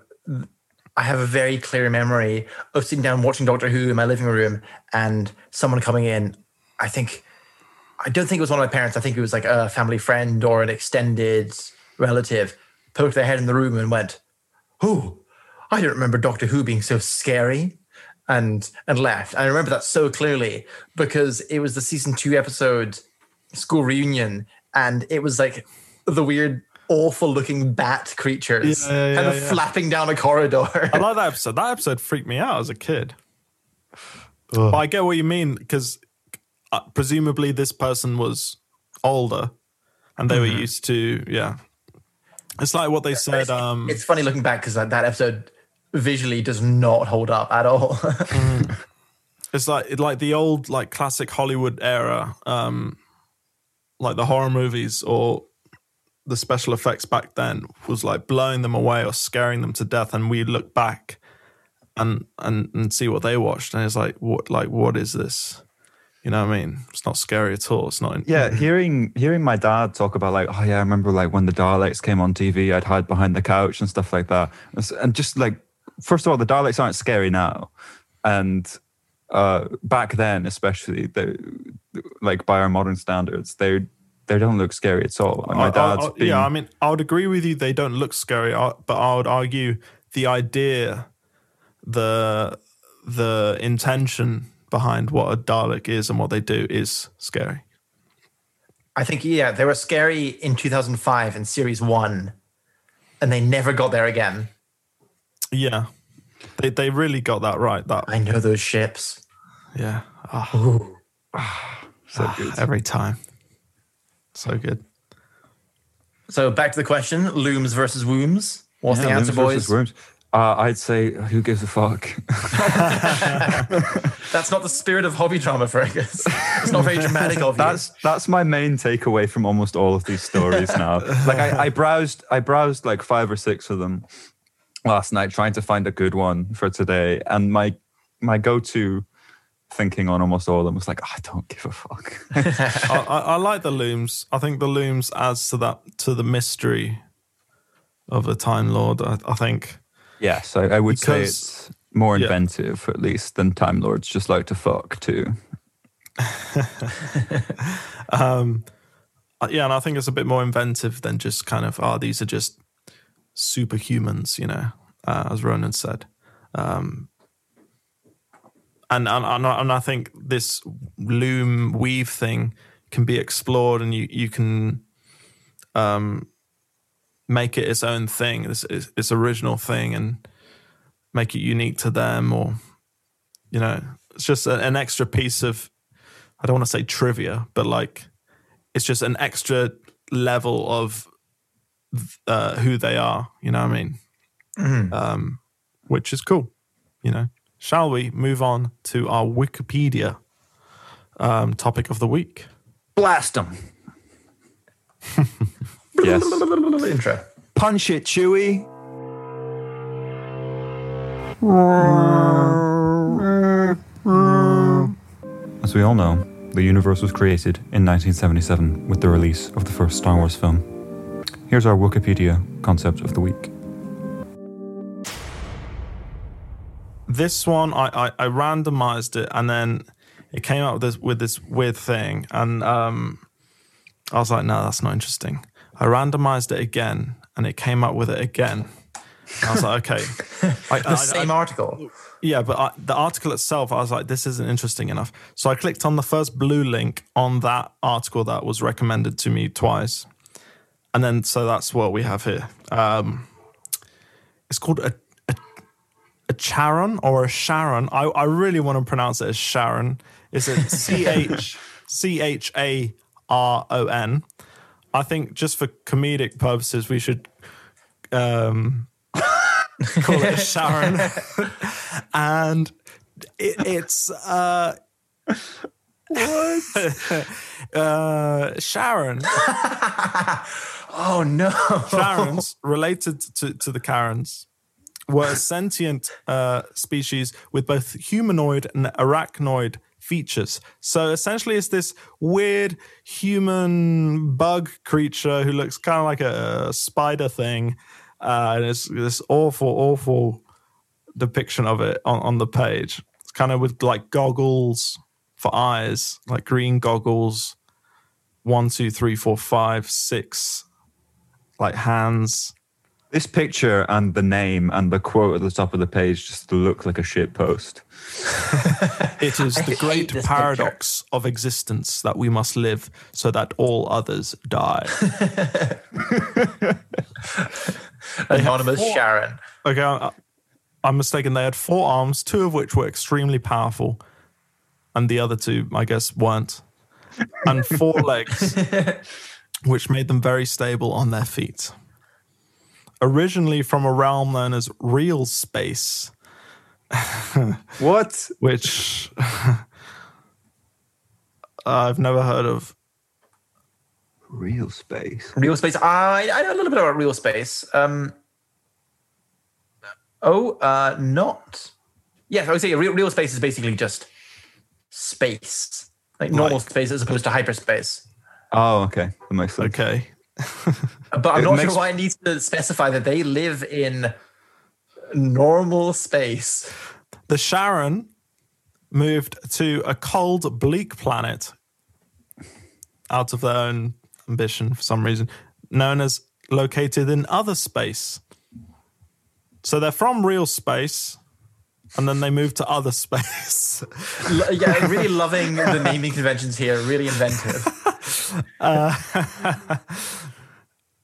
I have a very clear memory of sitting down watching Doctor Who in my living room and someone coming in. I think, I don't think it was one of my parents. I think it was like a family friend or an extended relative poked their head in the room and went, Oh, I don't remember Doctor Who being so scary. And and left. I remember that so clearly because it was the season two episode school reunion, and it was like the weird, awful looking bat creatures Yeah, yeah, kind of yeah, yeah. flapping down a corridor. I like that episode. That episode freaked me out as a kid. But I get what you mean because uh, presumably this person was older and they were used to, yeah. It's like what they said. Um, it's funny looking back because that, that episode visually does not hold up at all. <laughs> it's like like the old like classic Hollywood era, um, like the horror movies or the special effects back then was like blowing them away or scaring them to death, and we look back and and and see what they watched, and it's like what like what is this? You know what I mean? It's not scary at all. It's not. yeah hearing hearing my dad talk about like oh yeah i remember like when the daleks came on tv i'd hide behind the couch and stuff like that and just like first of all the daleks aren't scary now and uh back then especially they like by our modern standards they they don't look scary at all my I- I- dad's I- been, yeah, I mean, I would agree with you. They don't look scary, but I would argue the idea, the the intention behind what a Dalek is and what they do is scary. I think, yeah, they were scary in 2005 in series one, and they never got there again. Yeah, they they really got that right. That I know those ships. yeah, Ah, Ooh. <sighs> so good. every time, so good. So back to the question looms versus wombs. What's the answer, Looms versus boys? Worms. Uh, I'd say who gives a fuck <laughs> That's not the spirit of hobby drama, Fergus. It's not very dramatic of you. that's that's my main takeaway from almost all of these stories now. like I, I browsed I browsed like five or six of them last night trying to find a good one for today. And my my go-to thinking on almost all of them was like, I don't give a fuck. <laughs> I, I, I like the looms. I think the looms adds to that to the mystery of a Time Lord. I, I think. Yes, I, I would say it's more yeah. inventive at least than Time Lords just like to fuck too. <laughs> Um, uh, yeah, and I think it's a bit more inventive than just kind of, oh, these are just superhumans, you know, uh, as Ronan said. Um, and, and and I- and I think this loom weave thing can be explored, and you you can um, make it its own thing, its, its, its original thing, and make it unique to them, or you know, it's just a, an extra piece of I don't want to say trivia, but like it's just an extra level of uh, who they are. You know what I mean? um, which is cool. You know, shall we move on to our Wikipedia um, topic of the week? Blast them. <laughs> yes. <laughs> Intro. Punch it, Chewie. <laughs> As we all know, the universe was created in 1977 with the release of the first Star Wars film. Here's our Wikipedia concept of the week. This one, I, I, I randomized it and then it came up with this, with this weird thing. And um, I was like, no, that's not interesting. I randomized it again and it came up with it again. I was like, okay. <laughs> I, The same article. Yeah, but I, the article itself, I was like, this isn't interesting enough. So I clicked on the first blue link on that article that was recommended to me twice. And then, so that's what we have here. Um, it's called a, a, a Charon or a Sharon. I, I really want to pronounce it as Sharon. It's a C H C H A R O N. I think just for comedic purposes, we should um, <laughs> call it a Sharon. <laughs> and it, it's uh, <laughs> uh, Sharon. Oh no. Charons related to, to the Karens were a sentient uh, species with both humanoid and arachnoid features. So essentially, it's this weird human bug creature who looks kind of like a spider thing. Uh, and it's this awful, awful depiction of it on, on the page. It's kind of with like goggles for eyes, like green goggles. One, two, three, four, five, six, like hands. This picture and the name and the quote at the top of the page just look like a shit post. <laughs> It is the great this paradox of existence that we must live so that all others die. <laughs> Anonymous four- Sharon. okay, I, I'm mistaken. They had four arms, two of which were extremely powerful, and the other two, I guess, weren't. And four <laughs> legs, which made them very stable on their feet. Originally from a realm known as real space, <laughs> What? which <laughs> I've never heard of. Real space. Real space. I I know a little bit about real space. Um. Oh, uh, not. Yes, I would say real, real space is basically just space, like normal Like- space as opposed to hyperspace. Oh, okay. That makes sense. Okay. <laughs> But I'm It not makes- sure why I need to specify that they live in normal space. The Sharon moved to a cold, bleak planet out of their own ambition for some reason, known as located in other space. So they're from real space, and then they moved to other space. Yeah, I'm really <laughs> loving the naming conventions here. Really inventive. <laughs> Uh,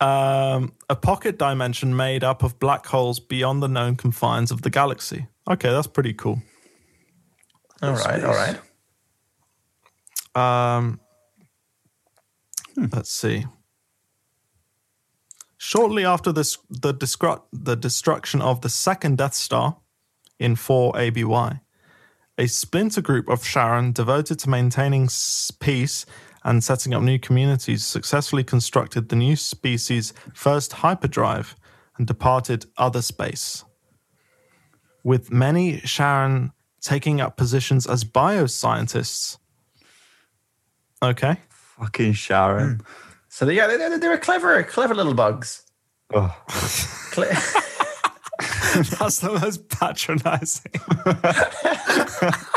um, a pocket dimension made up of black holes beyond the known confines of the galaxy. Okay, that's pretty cool. All right, all right. Um, Let's see. Shortly after this, the, discru- the destruction of the second Death Star in 4 ABY, a splinter group of Sharon devoted to maintaining peace and setting up new communities successfully constructed the new species' first hyperdrive and departed other space. With many Sharon taking up positions as bioscientists. Okay. Fucking Sharon. Hmm. So they, yeah, they, they, they were clever, clever little bugs. Oh. Cle- <laughs> That's the most patronizing. <laughs>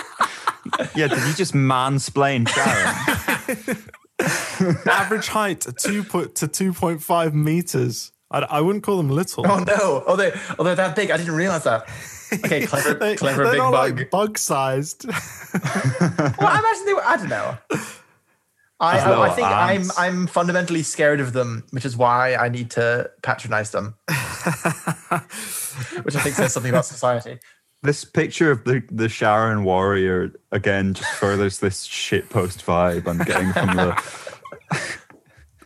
Yeah, did you just mansplain Sharon? <laughs> <laughs> Average height two po- to two point five meters. I, I wouldn't call them little. oh no! Oh, they oh they're that big. I didn't realize that. Okay, <laughs> clever, They- clever they're big not bug. like bug sized. <laughs> well, I imagine they were. I don't know. I, I, I think I'm. I'm fundamentally scared of them, which is why I need to patronize them. which I think says something about society. This picture of the, the Sharon warrior again just furthers this shitpost vibe I'm getting from the.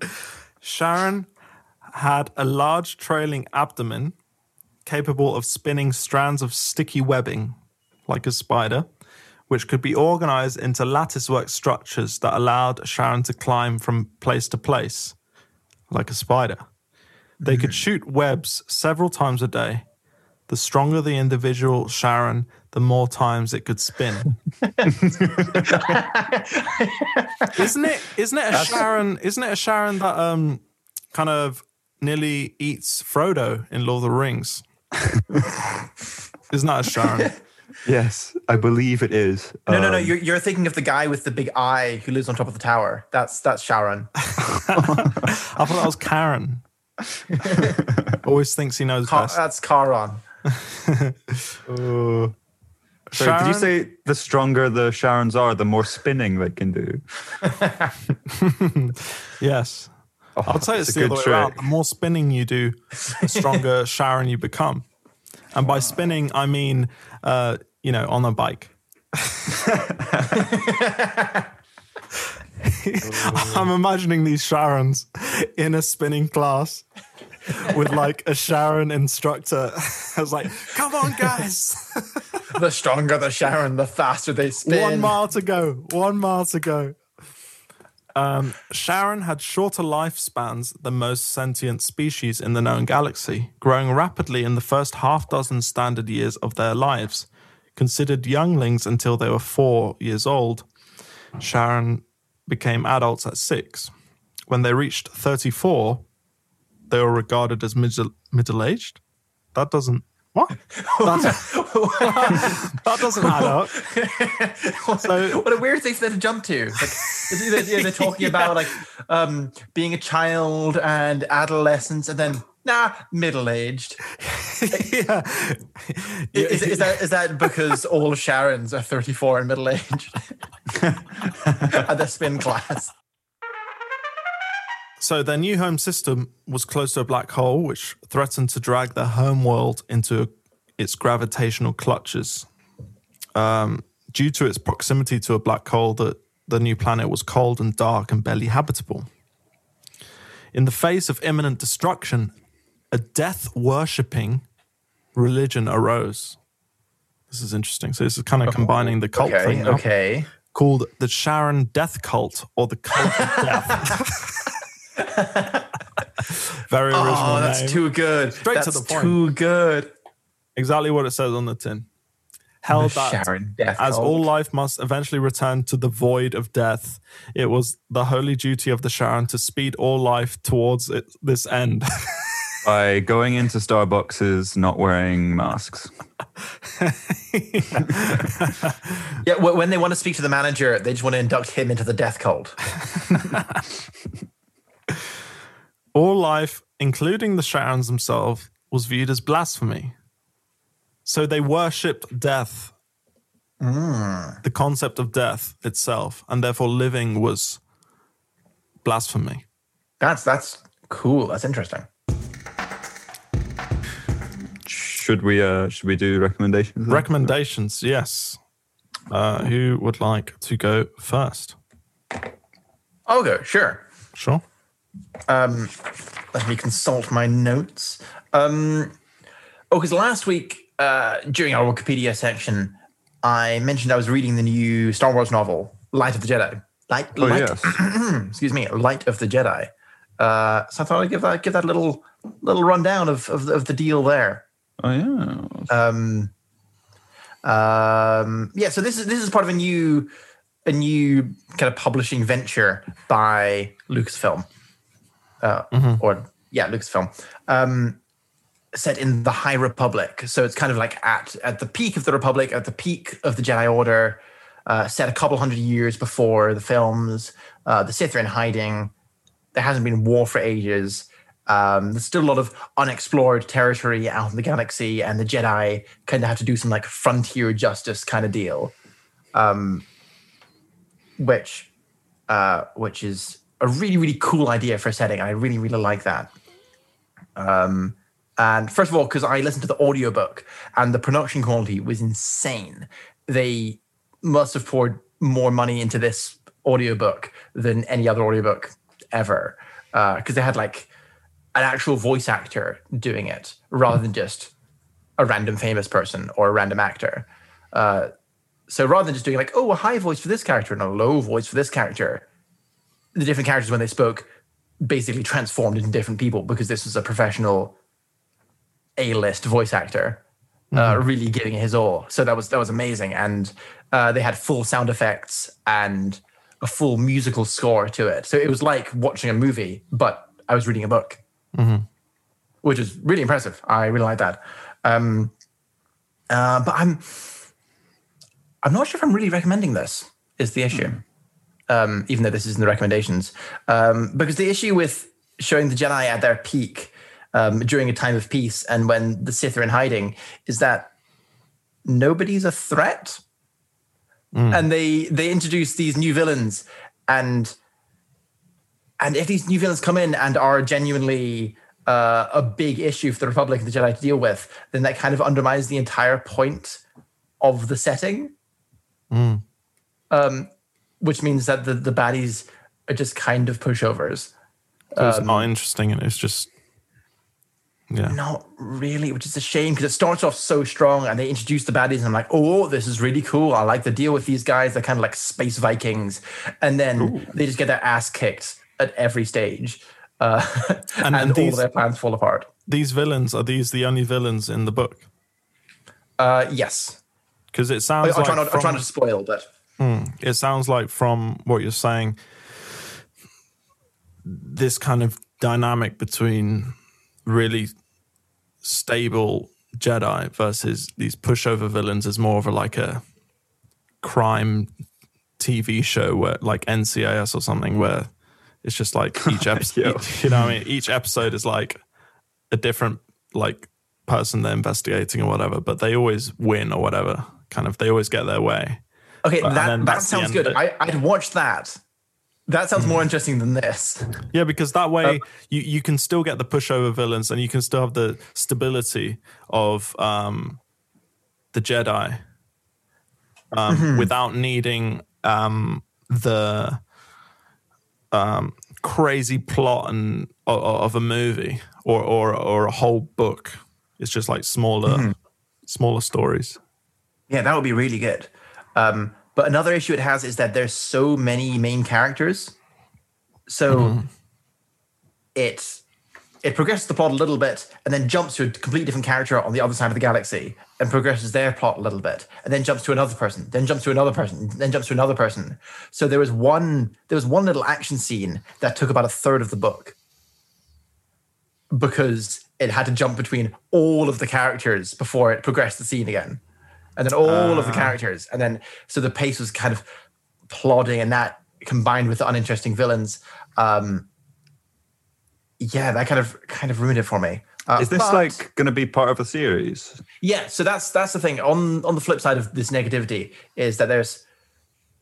<laughs> Sharon had a large trailing abdomen capable of spinning strands of sticky webbing, like a spider, which could be organized into latticework structures that allowed Sharon to climb from place to place, like a spider. They could hmm. shoot webs several times a day. The stronger the individual Sharon, the more times it could spin. <laughs> isn't it? Isn't it a Sharon? Isn't it a Sharon that um kind of nearly eats Frodo in Lord of the Rings? isn't that a Sharon? Yes, I believe it is. No, no, no. Um, You're, you're thinking of the guy with the big eye who lives on top of the tower. That's that's Sharon. <laughs> I thought that was Karen. <laughs> Always thinks he knows Ka- best. that's Charon. <laughs> sorry, did you say the stronger the Sharons are, the more spinning they can do? <laughs> Yes. Oh, I'd say it's, the other good way around. The more spinning you do, the <laughs> stronger Sharon you become. And by spinning, I mean, uh, you know, on a bike. I'm imagining these Sharons in a spinning class <laughs> with like a Sharon instructor. <laughs> I was like, come on, guys. <laughs> The stronger the Sharon, the faster they spin. One mile to go. One mile to go. Um, Sharon had shorter lifespans than most sentient species in the known galaxy, growing rapidly in the first half dozen standard years of their lives. Considered younglings until they were four years old, Sharon became adults at six. When they reached 34, they were regarded as middle middle aged. That doesn't. What? <laughs> <laughs> That doesn't add up. So- <laughs> what a weird thing for them to jump to. Like, they're, talking about like um, being a child and adolescence, and then nah, middle aged. yeah. Is, is that is that because all Sharons are thirty four and middle aged at the spin class? So their new home system was close to a black hole, which threatened to drag their home world into its gravitational clutches. Um, due to its proximity to a black hole, the, the new planet was cold and dark and barely habitable. In the face of imminent destruction, a death worshipping religion arose. This is interesting. So this is kind of combining the cult Okay, thing now, okay. called the Sharon Death Cult or the Cult of Death. <laughs> Very oh, original Oh, that's name. too good. Straight to the point. too good. exactly what it says on the tin. Held that Sharon Death as Cult. all life must eventually return to the void of death, it was the holy duty of the Sharon to speed all life towards it, this end. <laughs> By going into Starbucks, not wearing masks. <laughs> Yeah, when they want to speak to the manager, they just want to induct him into the death cult. <laughs> all life, including the Sharons themselves, was viewed as blasphemy. So they worshipped death, the concept of death itself, and therefore living was blasphemy. That's that's cool. That's interesting. Should we? Uh, should we do recommendations? then? Recommendations, yes. Uh, who would like to go first? I'll go. Sure. Sure. Um, let me consult my notes. Um, oh, because last week uh, during our Wikipedia section, I mentioned I was reading the new Star Wars novel, Light of the Jedi. Light, Oh Light yes. <clears throat> excuse me, Light of the Jedi. Uh, so I thought I'd give that give that little little rundown of of, of the deal there. Oh yeah. Um, um, yeah, so this is this is part of a new a new kind of publishing venture by Lucasfilm, uh, or yeah, Lucasfilm. Um, set in the High Republic, so it's kind of like at at the peak of the Republic, at the peak of the Jedi Order. Uh, set a couple hundred years before the films. Uh, the Sith are in hiding. There hasn't been war for ages. Um, there's still a lot of unexplored territory out in the galaxy, and the Jedi kind of have to do some like frontier justice kind of deal, um, which, uh, which is a really really cool idea for a setting. I really really like that. Um, and first of all, because I listened to the audiobook and the production quality was insane. They must have poured more money into this audiobook than any other audiobook ever. Because they had like an actual voice actor doing it rather than just a random famous person or a random actor. Uh, so rather than just doing like, oh, a high voice for this character and a low voice for this character, the different characters when they spoke basically transformed into different people because this was a professional A-list voice actor, uh, really giving his all. So that was that was amazing, and uh, they had full sound effects and a full musical score to it. So it was like watching a movie, but I was reading a book, which is really impressive. I really like that. Um, uh, but I'm I'm not sure if I'm really recommending this. Is the issue? Um, even though this is in the recommendations, um, because the issue with showing the Jedi at their peak um, during a time of peace and when the Sith are in hiding is that nobody's a threat, and they they introduce these new villains, and and if these new villains come in and are genuinely uh, a big issue for the Republic and the Jedi to deal with, then that kind of undermines the entire point of the setting. Um, which means that the, the baddies are just kind of pushovers. So it's not interesting, and it's just yeah. Not really, which is a shame because it starts off so strong and they introduce the baddies, and I'm like, oh, this is really cool. I like the deal with these guys. They're kind of like space Vikings. And then they just get their ass kicked at every stage. Uh, <laughs> and And- and all these- of their plans fall apart. These villains are these the only villains in the book? Uh, yes. Because it sounds I'll, like try not, try not to spoil, but Hmm. it sounds like from what you're saying, this kind of dynamic between really stable Jedi versus these pushover villains is more of a like a crime TV show where like NCIS or something where it's just like <laughs> each episode, Yo. you know, what I mean, each episode is like a different like person they're investigating or whatever, but they always win or whatever. Kind of, they always get their way. Okay, But- that, that sounds good. I, I'd watch that. That sounds more interesting than this. Yeah, because that way you, you can still get the pushover villains and you can still have the stability of um, the Jedi um, without needing um, the um, crazy plot and of, of a movie or, or or a whole book. It's just like smaller smaller stories. Yeah, that would be really good. Um, but another issue it has is that there's so many main characters, so it it progresses the plot a little bit and then jumps to a completely different character on the other side of the galaxy and progresses their plot a little bit and then jumps to another person, then jumps to another person, then jumps to another person. So there was one there was one little action scene that took about a third of the book because it had to jump between all of the characters before it progressed the scene again and then all of the characters. And then so the pace was kind of plodding and that combined with the uninteresting villains um yeah that kind of kind of ruined it for me. Uh, Is this but- like going to be part of a series? yeah so that's that's the thing. On on the flip side of this negativity is that there's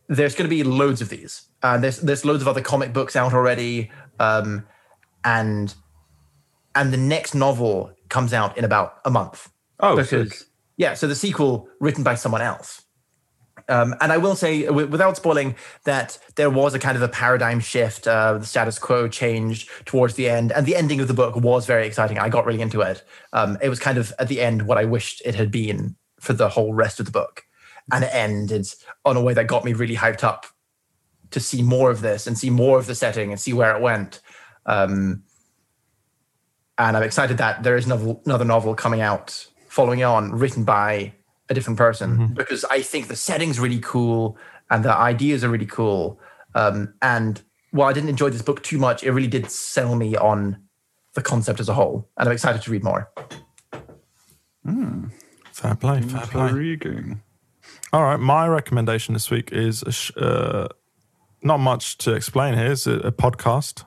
there's going to be loads of these. And there's there's loads of other comic books out already um and and the next novel comes out in about a month. Oh, because. Yeah so the sequel written by someone else um, and I will say, w- without spoiling, that there was a kind of a paradigm shift. Uh, the status quo changed towards the end, and the ending of the book was very exciting. I got really into it. Um, it was kind of at the end what I wished it had been for the whole rest of the book, and it ended on a way that got me really hyped up to see more of this and see more of the setting and see where it went. Um, and I'm excited that there is another novel coming out following on, written by a different person, because I think the setting's really cool and the ideas are really cool. Um, and while I didn't enjoy this book too much, it really did sell me on the concept as a whole, and I'm excited to read more. Fair play, fair play. Intriguing. All right, my recommendation this week is a sh- uh, not much to explain here. It's a, a podcast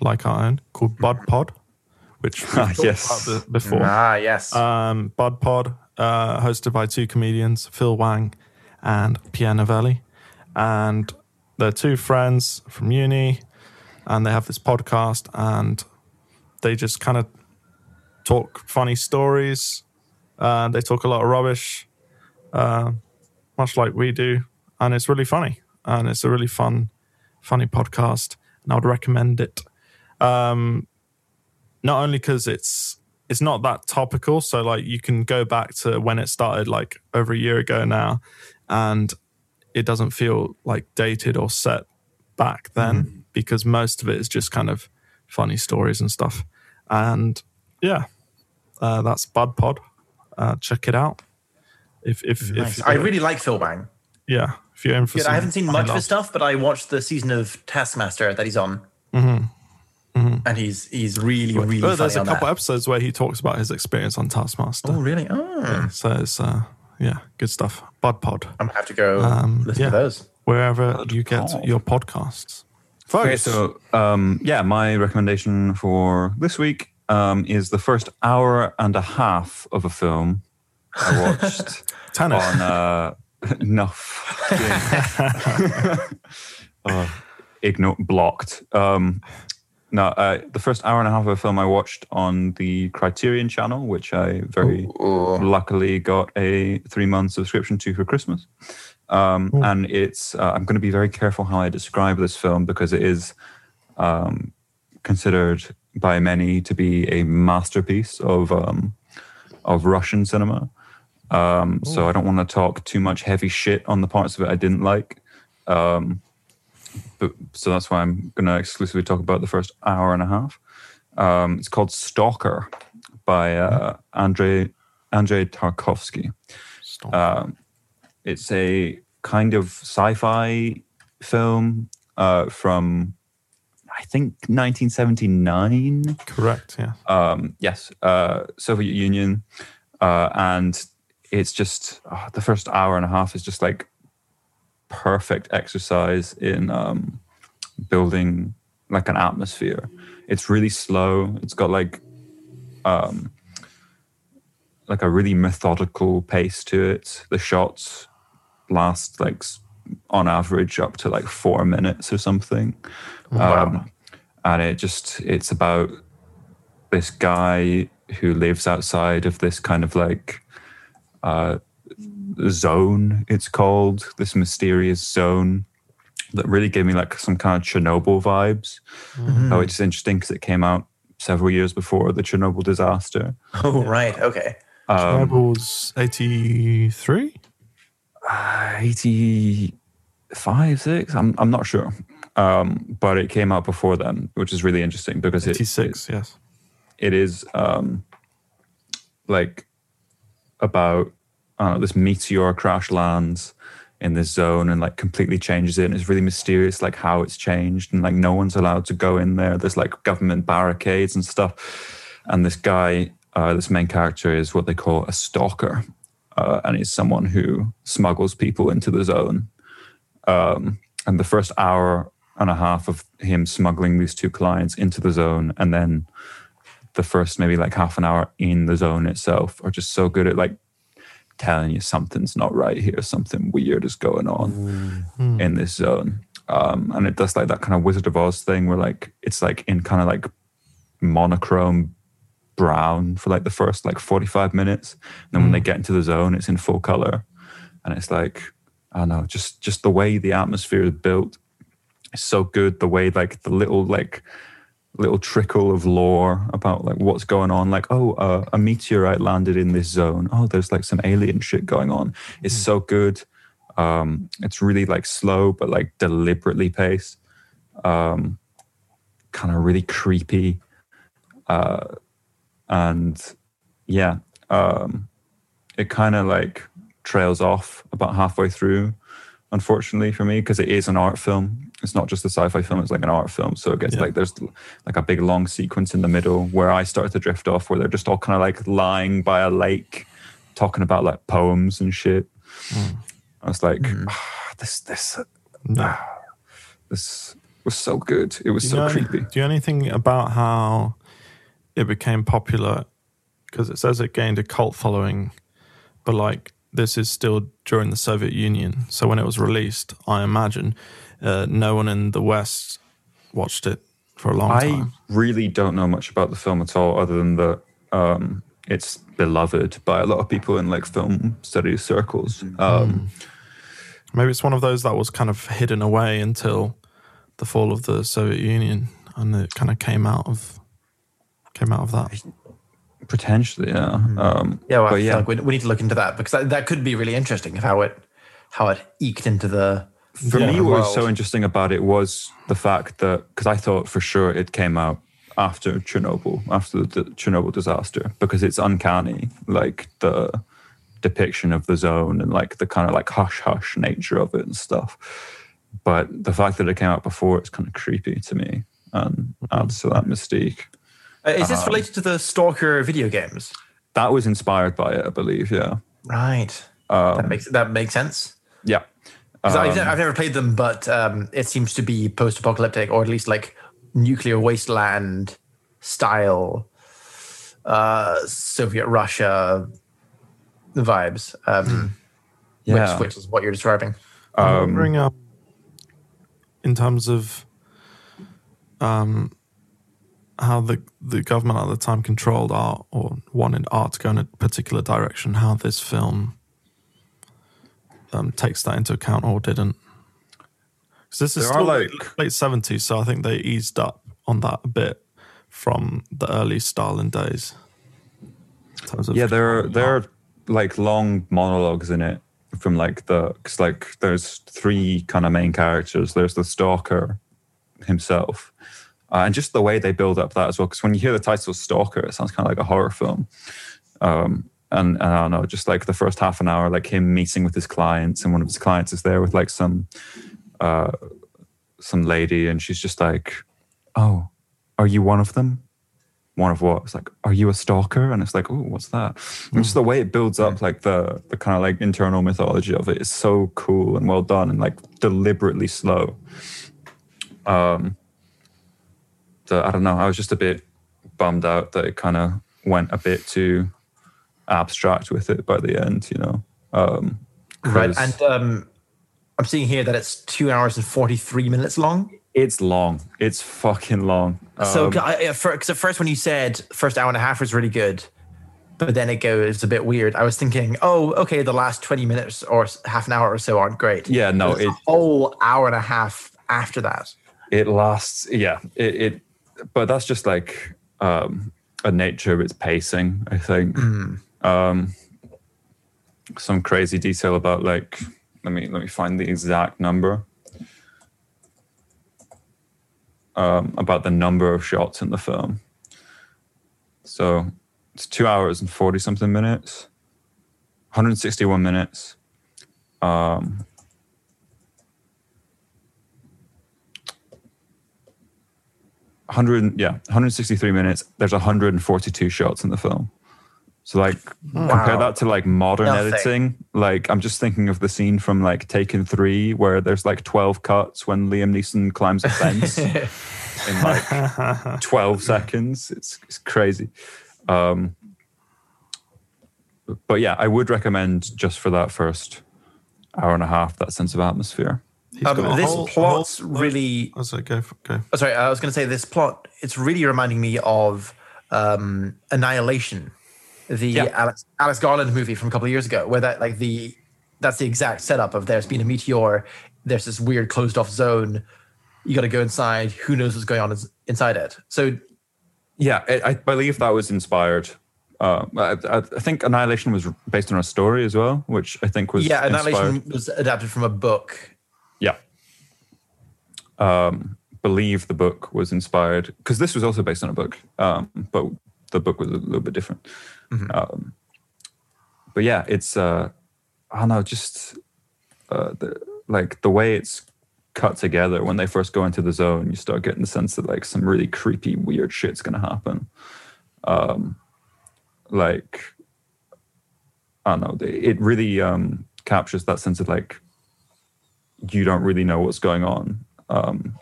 like our own called Bud Pod, which <laughs> we've Ah, talked yes. about the- before. Ah, yes. Um, Bud Pod, uh, hosted by two comedians, Phil Wang and Pierre Novellie. And they're two friends from uni, and they have this podcast, and they just kind of talk funny stories. Uh, they talk a lot of rubbish, uh, much like we do, and it's really funny. And it's a really fun, funny podcast, and I would recommend it. Um, not only because it's it's not that topical. So like you can go back to when it started, like over a year ago now, and it doesn't feel like dated or set back then because most of it is just kind of funny stories and stuff. And yeah, uh, that's Bud Pod. Uh, check it out. If if Nice. if I really like Phil Wang. yeah, if you're in for Good. I haven't seen much of his stuff, but I watched the season of Taskmaster that he's on, Mm-hmm. And he's he's really really Oh, funny there's a on couple that. episodes where he talks about his experience on Taskmaster. Oh really? Oh, Yeah, So it's uh, yeah, good stuff. Bud Pod, I'm gonna have to go Um, listen yeah. to those. wherever you get Pod. your podcasts. Okay, so um, yeah, my recommendation for this week um, is the first hour and a half of a film I <laughs> watched Tenet. on uh, <laughs> enough. <laughs> uh, igno- blocked. Um, no, uh, the first hour and a half of a film I watched on the Criterion channel, which I very luckily got a three month subscription to for Christmas. Um, and it's, uh, I'm going to be very careful how I describe this film because it is um, considered by many to be a masterpiece of um, of Russian cinema. Um, so I don't want to talk too much heavy shit on the parts of it I didn't like. Um, but, so that's why I'm going to exclusively talk about the first hour and a half. Um, it's called Stalker by uh, Andrei Andrei Tarkovsky. Um, it's a kind of sci-fi film uh, from I think 1979 Correct. Yeah. um, yes, uh, Soviet Union, uh, and it's just uh, the first hour and a half is just like perfect exercise in um, building like an atmosphere. It's really slow. It's got like um, like a really methodical pace to it. The shots last like on average up to like four minutes or something. Um, and it just it's about this guy who lives outside of this kind of like uh, zone. It's called this mysterious zone that really gave me like some kind of Chernobyl vibes. Oh, it's interesting because it came out several years before the Chernobyl disaster. <laughs> Oh right, okay. Um, Rebels 83? 85, 6? I'm, I'm not sure. Um, but it came out before then, which is really interesting because it, 86, yes. it is um, like about I this meteor crash lands in this zone and like completely changes it. And it's really mysterious, like how it's changed, and like no one's allowed to go in there. There's like government barricades and stuff. And this guy, uh, this main character, is what they call a stalker, uh, and he's someone who smuggles people into the zone. Um, and the first hour and a half of him smuggling these two clients into the zone, and then the first maybe like half an hour in the zone itself are just so good at like telling you something's not right here, something weird is going on in this zone. Um, and it does like that kind of Wizard of Oz thing where like it's like in kind of like monochrome brown for like the first like 45 minutes. And then when they get into the zone, it's in full color. And it's like, I don't know, just just the way the atmosphere is built is so good. The way like the little like little trickle of lore about like what's going on. Like oh uh, a meteorite landed in this zone. Oh there's like some alien shit going on. It's so good. Um it's really like slow but like deliberately paced. Um kind of really creepy. Uh and yeah um it kind of like trails off about halfway through unfortunately for me because it is an art film. It's not just a sci-fi film it's like an art film. So it gets Yeah. like there's like a big long sequence in the middle where i start to drift off where they're just all kind of like lying by a lake talking about like poems and shit. Mm. I was like mm. "Ah, this this Yeah. this was so good. It was Do so know, creepy. do you know anything about how it became popular? Because it says it gained a cult following, but like this is still during the Soviet Union. So when it was released, I imagine uh, no one in the West watched it for a long I time. I really don't know much about the film at all, other than that um, it's beloved by a lot of people in like film studies circles. Um, Maybe it's one of those that was kind of hidden away until the fall of the Soviet Union, and it kind of came out of came out of that. Potentially, yeah. Um, Yeah, well, I feel yeah, like we, we need to look into that because that, that could be really interesting how it how it eked into the. for Yeah. me, what was so interesting about it was the fact that because I thought for sure it came out after Chernobyl, after the Chernobyl disaster, because it's uncanny, like the depiction of the zone and like the kind of like hush hush nature of it and stuff. But the fact that it came out before it's kind of creepy to me and adds to that mystique. Uh, is this Um, related to the Stalker video games? That was inspired by it, I believe. Yeah, Right. Um, that makes that makes sense. yeah. 'Cause I've, Um, I've never played them, but um, it seems to be post-apocalyptic, or at least like nuclear wasteland style, uh, Soviet Russia vibes. Um, yeah. which, which is what you're describing. I'm wondering, um, in terms of um, how the the government at the time controlled art or wanted art to go in a particular direction, how this film um, takes that into account or didn't. Because this is There still late, like- late 70s, so I think they eased up on that a bit from the early Stalin days. terms of yeah there are there are like long monologues in it from like the cause like there's three kind of main characters there's the stalker himself uh, and just the way they build up that as well because when you hear the title stalker it sounds kind of like a horror film um and, and i don't know just like the first half an hour like him meeting with his clients and one of his clients is there with like some uh some lady and she's just like oh are you one of them one of what? It's like, are you a stalker? And it's like, oh, what's that? And just the way it builds up, like the the kind of like internal mythology of it is so cool and well done and like deliberately slow. Um, so I don't know. I was just a bit bummed out that it kind of went a bit too abstract with it by the end, you know. Um, Right. And um, I'm seeing here that it's two hours and 43 minutes long. it's long. It's fucking long. So, Um, because at first when you said first hour and a half was really good, but then it goes a bit weird. I was thinking, oh, okay, the last 20 minutes or half an hour or so aren't great. yeah, no, it's it a whole hour and a half after that. it lasts yeah it, it but that's just like um a nature of its pacing i think. Um some crazy detail about like let me let me find the exact number. Um about the number of shots in the film. So it's two hours and 40 something minutes. 161 minutes. Um hundred yeah 163 minutes. There's 142 shots in the film. So like compare that to like modern Nothing. editing. Like i'm just thinking of the scene from like taken 3 where there's like 12 cuts when liam neeson climbs a fence <laughs> in like 12 seconds. It's, it's crazy. Um but yeah i would recommend just for that first hour and a half that sense of atmosphere Um, a this whole- plot's whole- really Oh, sorry, go, for, go. Oh, sorry, I was going to say this plot. It's really reminding me of um, Annihilation, the Yeah. Alex, Alex Garland movie from a couple of years ago, where that like the that's the exact setup of there's been a meteor, there's this weird closed off zone, you got to go inside. Who knows what's going on inside it? So Yeah, I, I believe that was inspired. Uh, I, I I think Annihilation was based on a story as well, which I think was yeah, Annihilation inspired. was adapted from a book. Yeah, um, believe the book was inspired because this was also based on a book, um, but the book was a little bit different. Um, but yeah, it's uh, I don't know, just uh, the, like the way it's cut together when they first go into the zone, you start getting the sense that like some really creepy, weird shit's gonna happen. Um, like I don't know, it really um, captures that sense of like you don't really know what's going on. Um,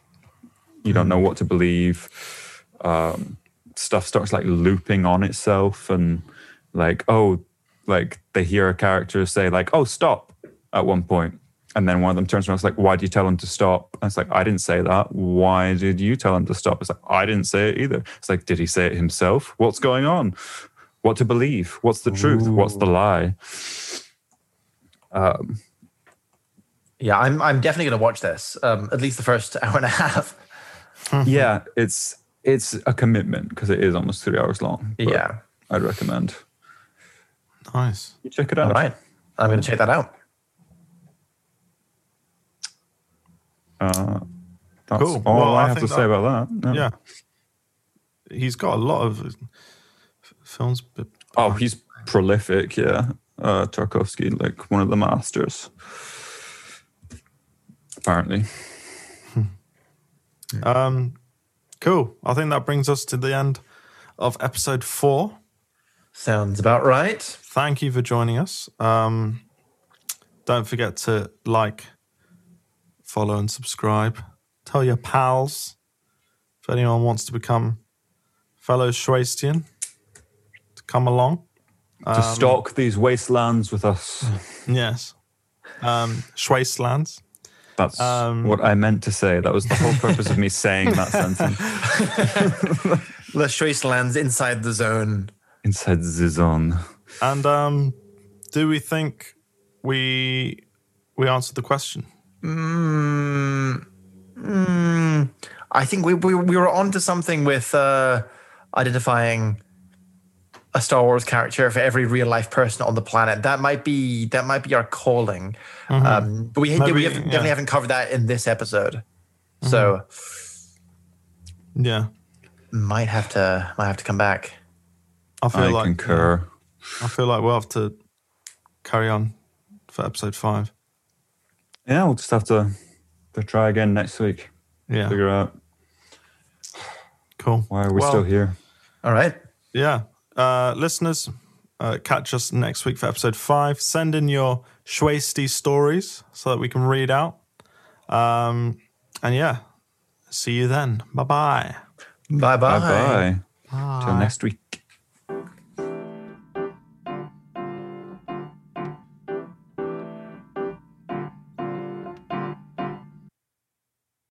you don't know what to believe. Um, stuff starts like looping on itself, and like oh, like they hear a character say like oh stop at one point, and then one of them turns around and is like why did you tell him to stop? And it's like I didn't say that. Why did you tell him to stop? It's like I didn't say it either. It's like did he say it himself? What's going on? What to believe? What's the truth? What's the lie? Um, Yeah, I'm I'm definitely going to watch this. Um, at least the first <laughs> hour and a half. <laughs> yeah, it's it's a commitment because it is almost three hours long. but Yeah. I'd recommend. Nice. You check it out. right. I'm going to check that out. Uh, that's Cool. all Well, I I have to think say about that. Yeah. He's got a lot of films. But Oh, he's prolific. Yeah, uh, Tarkovsky, like one of the masters. Apparently, <laughs> Um, cool. I think that brings us to the end of episode four. Sounds about right. Thank you for joining us. Um, don't forget to like, follow, and subscribe. Tell your pals if anyone wants to become fellow Schweistian to come along. to stalk these wastelands with us. <laughs> Yes. Um, Schweistlands. That's Um, what I meant to say. That was the whole purpose of me <laughs> saying that sentence. <laughs> The choice lands inside the zone. Inside the zone. And um, do we think we we answered the question? Mm, mm, I think we, we we were onto something with uh, identifying a Star Wars character for every real life person on the planet. That might be that might be our calling. Um, but we, Mm-hmm. Maybe, we haven't, yeah. Mm-hmm. definitely haven't covered that in this episode. So Yeah, might have to might have to come back. I feel I like concur. I feel like we'll have to carry on for episode five. Yeah, we'll just have to, to try again next week. Yeah, Figure out cool. why are we Well, still here. All right. Yeah, uh, listeners, uh, catch us next week for episode five. Send in your Schwasty stories so that we can read out. Um, and yeah, see you then. Bye bye. Bye Bye bye. Till next week.